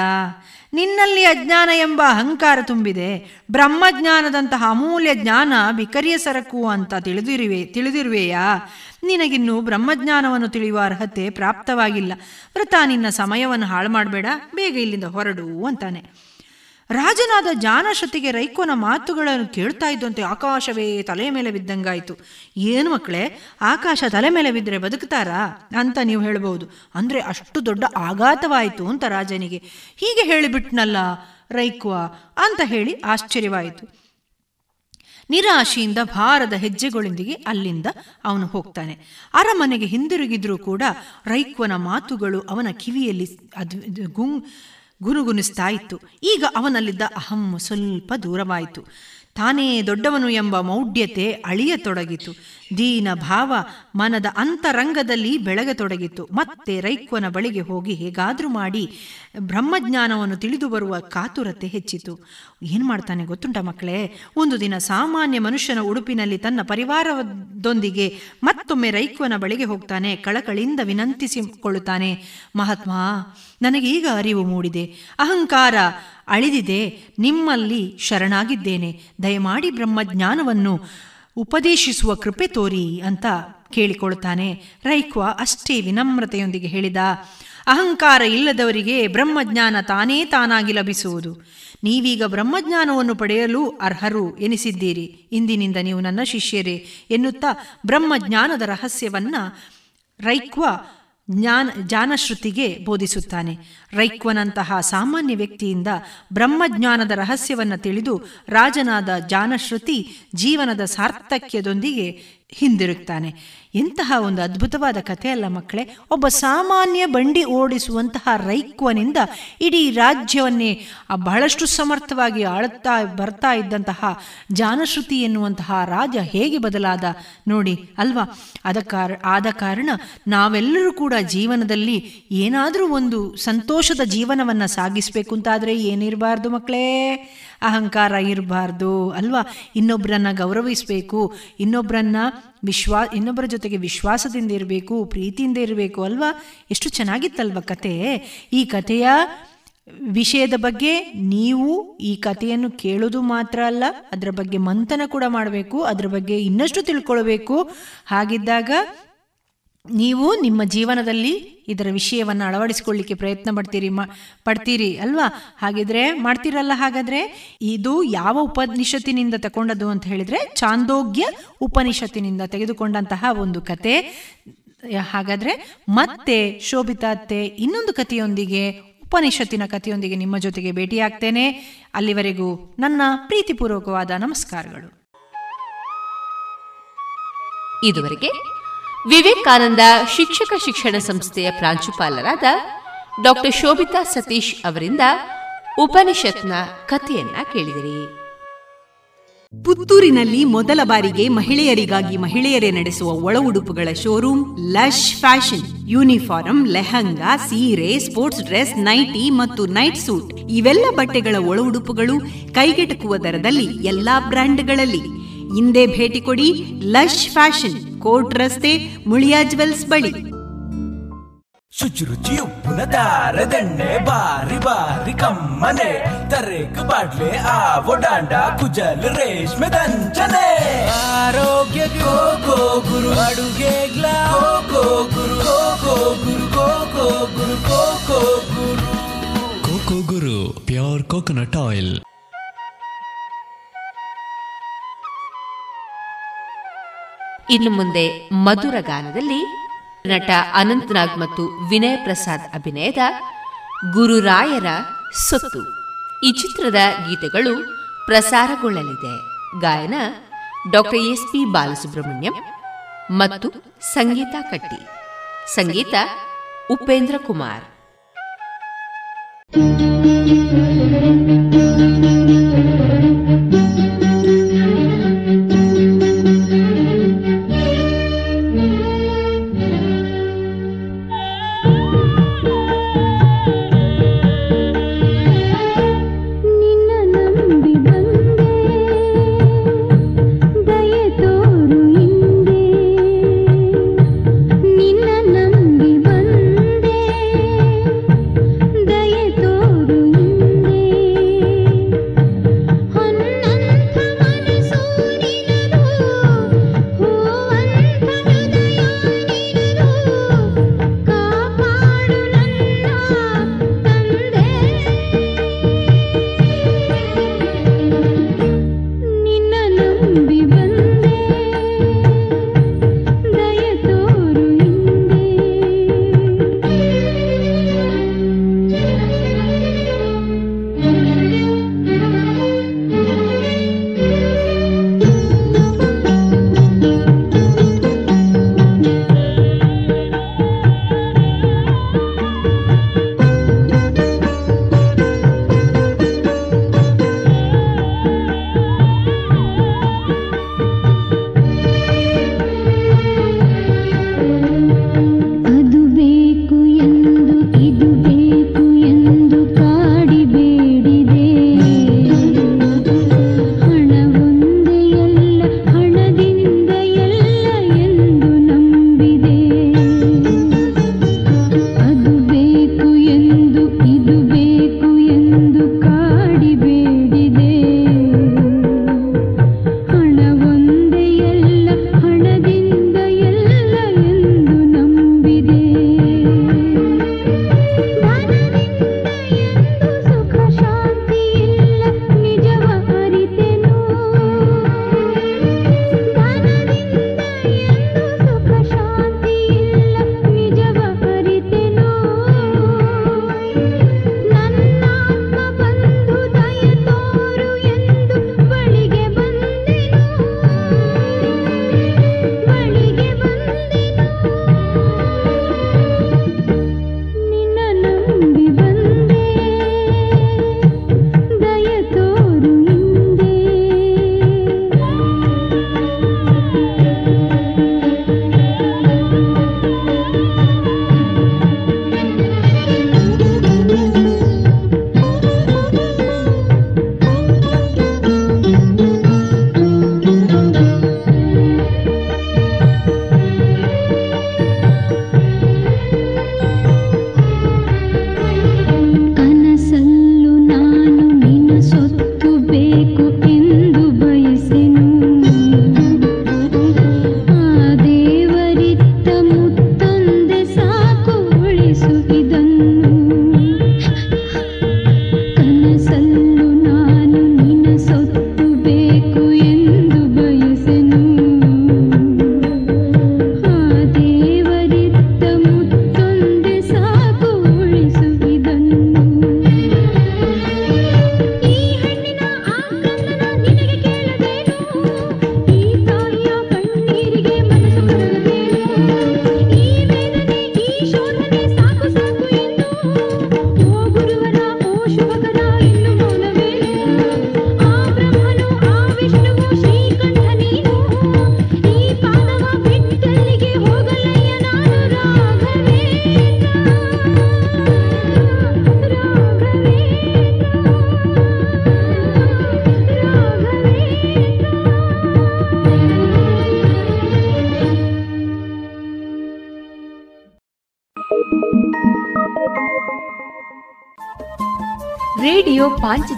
ನಿನ್ನಲ್ಲಿ ಅಜ್ಞಾನ ಎಂಬ ಅಹಂಕಾರ ತುಂಬಿದೆ. ಬ್ರಹ್ಮಜ್ಞಾನದಂತಹ ಅಮೂಲ್ಯ ಜ್ಞಾನ ಬಿಕರಿಯ ಸರಕು ಅಂತ ತಿಳಿದಿರುವೆ, ತಿಳಿದಿರುವೆಯಾ? ನಿನಗಿನ್ನು ಬ್ರಹ್ಮಜ್ಞಾನವನ್ನು ತಿಳಿಯುವ ಅರ್ಹತೆ ಪ್ರಾಪ್ತವಾಗಿಲ್ಲ. ವೃತ ನಿನ್ನ ಸಮಯವನ್ನು ಹಾಳು ಮಾಡಬೇಡ, ಬೇಗ ಇಲ್ಲಿಂದ ಹೊರಡು ಅಂತಾನೆ. ರಾಜನಾದ ಜಾನಶತಿಗೆ ರೈಕೋನ ಮಾತುಗಳನ್ನು ಕೇಳ್ತಾ ಇದ್ದಂತೆ ಆಕಾಶವೇ ತಲೆ ಮೇಲೆ ಬಿದ್ದಂಗಾಯ್ತು. ಏನು ಮಕ್ಕಳೇ, ಆಕಾಶ ತಲೆ ಮೇಲೆ ಬಿದ್ದರೆ ಬದುಕ್ತಾರಾ ಅಂತ ನೀವು ಹೇಳ್ಬೋದು. ಅಂದರೆ ಅಷ್ಟು ದೊಡ್ಡ ಆಘಾತವಾಯಿತು ಅಂತ ರಾಜನಿಗೆ. ಹೀಗೆ ಹೇಳಿಬಿಟ್ನಲ್ಲ ರೈಕ್ವ ಅಂತ ಹೇಳಿ ಆಶ್ಚರ್ಯವಾಯಿತು. ನಿರಾಶೆಯಿಂದ ಭಾರದ ಹೆಜ್ಜೆಗಳೊಂದಿಗೆ ಅಲ್ಲಿಂದ ಅವನು ಹೋಗ್ತಾನೆ. ಅರಮನೆಗೆ ಹಿಂದಿರುಗಿದ್ರೂ ಕೂಡ ರೈಕ್ವನ ಮಾತುಗಳು ಅವನ ಕಿವಿಯಲ್ಲಿ ಅದು ಗುನುಗುನಿಸ್ತಾ ಇತ್ತು. ಈಗ ಅವನಲ್ಲಿದ್ದ ಅಹಂ ಸ್ವಲ್ಪ ದೂರವಾಯಿತು. ತಾನೇ ದೊಡ್ಡವನು ಎಂಬ ಮೌಢ್ಯತೆ ಅಳಿಯತೊಡಗಿತು. ದೀನ ಭಾವ ಮನದ ಅಂತರಂಗದಲ್ಲಿ ಬೆಳಗತೊಡಗಿತು. ಮತ್ತೆ ರೈಕ್ವನ ಬಳಿಗೆ ಹೋಗಿ ಹೇಗಾದರೂ ಮಾಡಿ ಬ್ರಹ್ಮಜ್ಞಾನವನ್ನು ತಿಳಿದು ಬರುವ ಕಾತುರತೆ ಹೆಚ್ಚಿತು. ಏನು ಮಾಡ್ತಾನೆ ಗೊತ್ತುಂಟ ಮಕ್ಕಳೇ? ಒಂದು ದಿನ ಸಾಮಾನ್ಯ ಮನುಷ್ಯನ ಉಡುಪಿನಲ್ಲಿ ತನ್ನ ಪರಿವಾರದೊಂದಿಗೆ ಮತ್ತೊಮ್ಮೆ ರೈಕ್ವನ ಬಳಿಗೆ ಹೋಗ್ತಾನೆ. ಕಳಕಳಿಯಿಂದ ವಿನಂತಿಸಿಕೊಳ್ಳುತ್ತಾನೆ. ಮಹಾತ್ಮ ನನಗೆ ಈಗ ಅರಿವು ಮೂಡಿದೆ. ಅಹಂಕಾರ ಅಳಿದಿದೆ, ನಿಮ್ಮಲ್ಲಿ ಶರಣಾಗಿದ್ದೇನೆ. ದಯಮಾಡಿ ಬ್ರಹ್ಮಜ್ಞಾನವನ್ನು ಉಪದೇಶಿಸುವ ಕೃಪೆ ತೋರಿ ಅಂತ ಕೇಳಿಕೊಳ್ತಾನೆ. ರೈಕ್ವ ಅಷ್ಟೇ ವಿನಮ್ರತೆಯೊಂದಿಗೆ ಹೇಳಿದ, ಅಹಂಕಾರ ಇಲ್ಲದವರಿಗೆ ಬ್ರಹ್ಮಜ್ಞಾನ ತಾನೇ ತಾನಾಗಿ ಲಭಿಸುವುದು. ನೀವೀಗ ಬ್ರಹ್ಮಜ್ಞಾನವನ್ನು ಪಡೆಯಲು ಅರ್ಹರು ಎನಿಸಿದ್ದೀರಿ. ಇಂದಿನಿಂದ ನೀವು ನನ್ನ ಶಿಷ್ಯರೇ ಎನ್ನುತ್ತಾ ಬ್ರಹ್ಮಜ್ಞಾನದ ರಹಸ್ಯವನ್ನು ರೈಕ್ವ ಜ್ಞಾನ ಜಾನಶ್ರುತಿಗೆ ಬೋಧಿಸುತ್ತಾನೆ. ರೈಕ್ವನಂತಹ ಸಾಮಾನ್ಯ ವ್ಯಕ್ತಿಯಿಂದ ಬ್ರಹ್ಮಜ್ಞಾನದ ರಹಸ್ಯವನ್ನು ತಿಳಿದು ರಾಜನಾದ ಜಾನಶ್ರುತಿ ಜೀವನದ ಸಾರ್ಥಕ್ಯದೊಂದಿಗೆ ಹಿಂದಿರುಗ್ತಾನೆ. ಎಂತಹ ಒಂದು ಅದ್ಭುತವಾದ ಕಥೆಯಲ್ಲ ಮಕ್ಕಳೇ. ಒಬ್ಬ ಸಾಮಾನ್ಯ ಬಂಡಿ ಓಡಿಸುವಂತಹ ರೈಕ್ವನಿಂದ ಇಡೀ ರಾಜ್ಯವನ್ನೇ ಬಹಳಷ್ಟು ಸಮರ್ಥವಾಗಿ ಆಳುತ್ತಾ ಬರ್ತಾ ಇದ್ದಂತಹ ಜಾನಶ್ರುತಿ ಎನ್ನುವಂತಹ ರಾಜ ಹೇಗೆ ಬದಲಾದ ನೋಡಿ ಅಲ್ವಾ. ಅದ ಕಾರ ಆದ ಕಾರಣ ನಾವೆಲ್ಲರೂ ಕೂಡ ಜೀವನದಲ್ಲಿ ಏನಾದರೂ ಒಂದು ಸಂತೋಷದ ಜೀವನವನ್ನು ಸಾಗಿಸಬೇಕು ಅಂತಾದರೆ ಏನಿರಬಾರ್ದು ಮಕ್ಕಳೇ. ಅಹಂಕಾರ ಇರಬಾರ್ದು ಅಲ್ವಾ. ಇನ್ನೊಬ್ಬರನ್ನ ಗೌರವಿಸಬೇಕು ಇನ್ನೊಬ್ಬರನ್ನ ವಿಶ್ವಾ, ಇನ್ನೊಬ್ಬರ ಜೊತೆಗೆ ವಿಶ್ವಾಸದಿಂದ ಇರಬೇಕು, ಪ್ರೀತಿಯಿಂದ ಇರಬೇಕು ಅಲ್ವಾ? ಎಷ್ಟು ಚೆನ್ನಾಗಿತ್ತಲ್ವ ಕತೆ. ಈ ಕಥೆಯ ವಿಷಯದ ಬಗ್ಗೆ ನೀವು ಈ ಕಥೆಯನ್ನು ಕೇಳೋದು ಮಾತ್ರ ಅಲ್ಲ, ಅದರ ಬಗ್ಗೆ ಮಂಥನ ಕೂಡ ಮಾಡಬೇಕು, ಅದರ ಬಗ್ಗೆ ಇನ್ನಷ್ಟು ತಿಳ್ಕೊಳ್ಬೇಕು. ಹಾಗಿದ್ದಾಗ ನೀವು ನಿಮ್ಮ ಜೀವನದಲ್ಲಿ ಇದರ ವಿಷಯವನ್ನು ಅಳವಡಿಸಿಕೊಳ್ಳಿಕ್ಕೆ ಪ್ರಯತ್ನ ಪಡ್ತೀರಿ, ಮಾ, ಪಡ್ತೀರಿ ಅಲ್ವಾ? ಹಾಗಿದ್ರೆ ಮಾಡ್ತೀರಲ್ಲ ಹಾಗಾದರೆ? ಇದು ಯಾವ ಉಪನಿಷತ್ತಿನಿಂದ ತಗೊಂಡದ್ದು ಅಂತ ಹೇಳಿದ್ರೆ ಚಾಂದೋಗ್ಯ ಉಪನಿಷತ್ತಿನಿಂದ ತೆಗೆದುಕೊಂಡಂತಹ ಒಂದು ಕತೆ. ಹಾಗಾದ್ರೆ ಮತ್ತೆ ಶೋಭಿತಾತ್ತೆ ಇನ್ನೊಂದು ಕಥೆಯೊಂದಿಗೆ, ಉಪನಿಷತ್ತಿನ ಕಥೆಯೊಂದಿಗೆ ನಿಮ್ಮ ಜೊತೆಗೆ ಭೇಟಿಯಾಗ್ತೇನೆ. ಅಲ್ಲಿವರೆಗೂ ನನ್ನ ಪ್ರೀತಿಪೂರ್ವಕವಾದ ನಮಸ್ಕಾರಗಳು. ಇದುವರೆಗೆ ವಿವೇಕಾನಂದ ಶಿಕ್ಷಕ ಶಿಕ್ಷಣ ಸಂಸ್ಥೆಯ ಪ್ರಾಂಶುಪಾಲರಾದ ಡಾಕ್ಟರ್ ಶೋಭಿತಾ ಸತೀಶ್ ಅವರಿಂದ ಉಪನಿಷತ್ನ ಕಥೆಯನ್ನ ಕೇಳಿದಿರಿ. ಪುತ್ತೂರಿನಲ್ಲಿ ಮೊದಲ ಬಾರಿಗೆ ಮಹಿಳೆಯರಿಗಾಗಿ ಮಹಿಳೆಯರೇ ನಡೆಸುವ ಒಳ ಉಡುಪುಗಳ showroom lush fashion. Uniform lehenga, ಸೀರೆ, ಸ್ಪೋರ್ಟ್ಸ್ ಡ್ರೆಸ್, ನೈಟಿ ಮತ್ತು ನೈಟ್ ಸೂಟ್. ಇವೆಲ್ಲ ಬಟ್ಟೆಗಳ ಒಳ ಉಡುಪುಗಳು ಕೈಗೆಟಕುವ ದರದಲ್ಲಿ ಎಲ್ಲಾ ಬ್ರ್ಯಾಂಡ್ಗಳಲ್ಲಿ. ಹಿಂದೆ ಭೇಟಿ ಕೊಡಿ ಲಶ್ ಫ್ಯಾಷನ್ ಕೋರ್ಟ್ ರಸ್ತೆ ಮುಳಿಯಾ ಜುವೆಲ್ಸ್ ಬಳಿ. ಶುಚಿರುಚಿ ಉಪ್ಪಿನ ದಾರದೆಣ್ಣೆ ಬಾರಿ ಬಾರಿ ಕಮ್ಮನೆ. ತರೇಕು ಬಾಡ್ಲೆ ಆವೋ ಡಾಂಡ ಕುಜಲ್ ರೇಷ್ಮೆ ದಂಚನೆ. ಆರೋಗ್ಯ ಗೋ ಗೋ ಗುರು ಅಡುಗೆಗ್ಲ ಗೋ ಗೋ ಗುರು ಗೋ ಗೋ ಗುರು ಗೋ ಗೋ ಗುರು ಗೋ ಗೋ ಗುರು. Coco Guru pure coconut oil. ಇನ್ನು ಮುಂದೆ ಮಧುರ ಗಾನದಲ್ಲಿ ನಟ ಅನಂತನಾಗ್ ಮತ್ತು ವಿನಯ್ ಪ್ರಸಾದ್ ಅಭಿನಯದ ಗುರುರಾಯರ ಸೊತ್ತು. ಈ ಚಿತ್ರದ ಗೀತೆಗಳು ಪ್ರಸಾರಗೊಳ್ಳಲಿದೆ. ಗಾಯನ ಡಾಕ್ಟರ್ ಎಸ್ ಪಿ ಬಾಲಸುಬ್ರಹ್ಮಣ್ಯಂ ಮತ್ತು ಸಂಗೀತ ಕಟ್ಟಿ. ಸಂಗೀತ ಉಪೇಂದ್ರ ಕುಮಾರ್.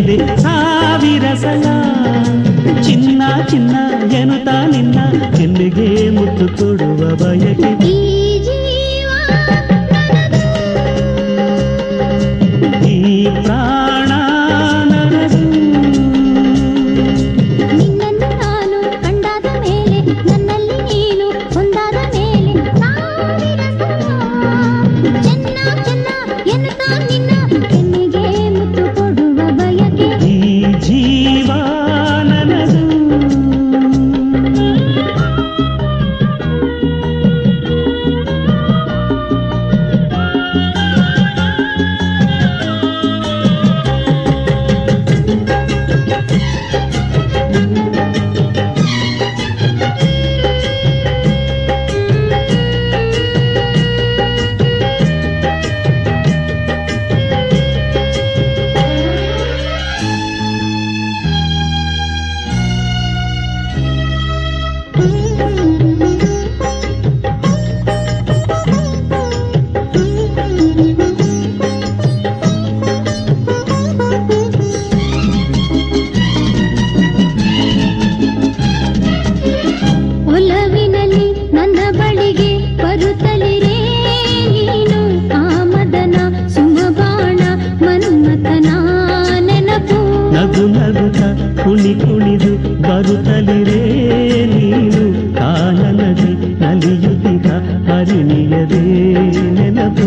చెలివే సావిరసల చిన్న చిన్న ఎనుత నిన్న. చెల్లిగే ముట్టు ಕೊಡುವ ಬಯಕೆ హరిణియదే నెలపూ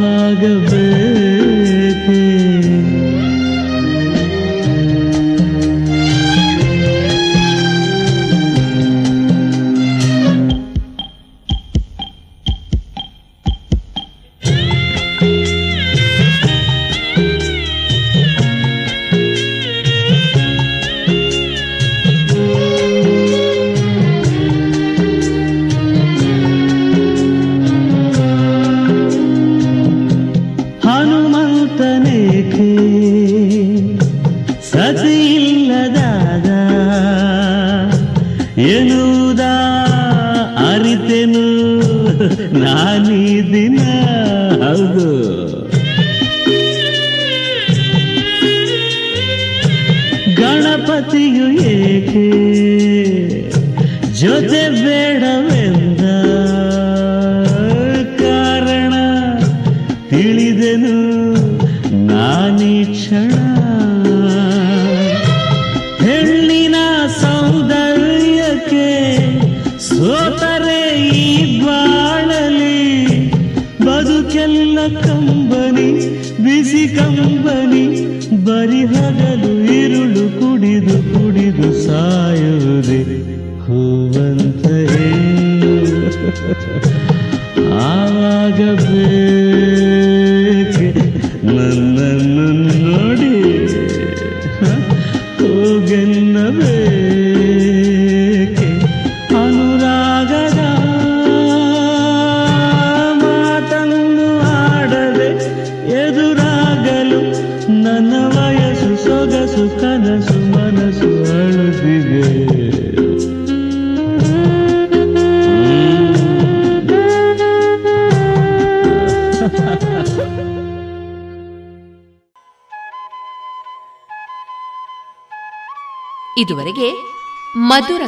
ಆವಾಗಬೇಕೆ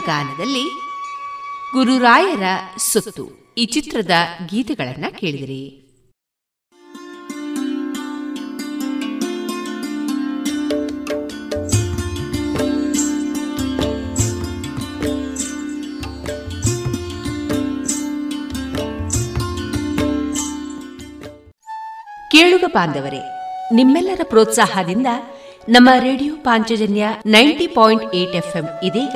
ಗಾನದಲ್ಲಿ ಗುರುರಾಯರ ಸುತ್ತು ಈ ಚಿತ್ರದ ಗೀತೆಗಳನ್ನ ಕೇಳಿದಿರಿ. ಕೇಳುಗ ಬಾಂಧವರೇ, ನಿಮ್ಮೆಲ್ಲರ ಪ್ರೋತ್ಸಾಹದಿಂದ ನಮ್ಮ radio Panchajanya ninety point eight FM ಇದೀಗ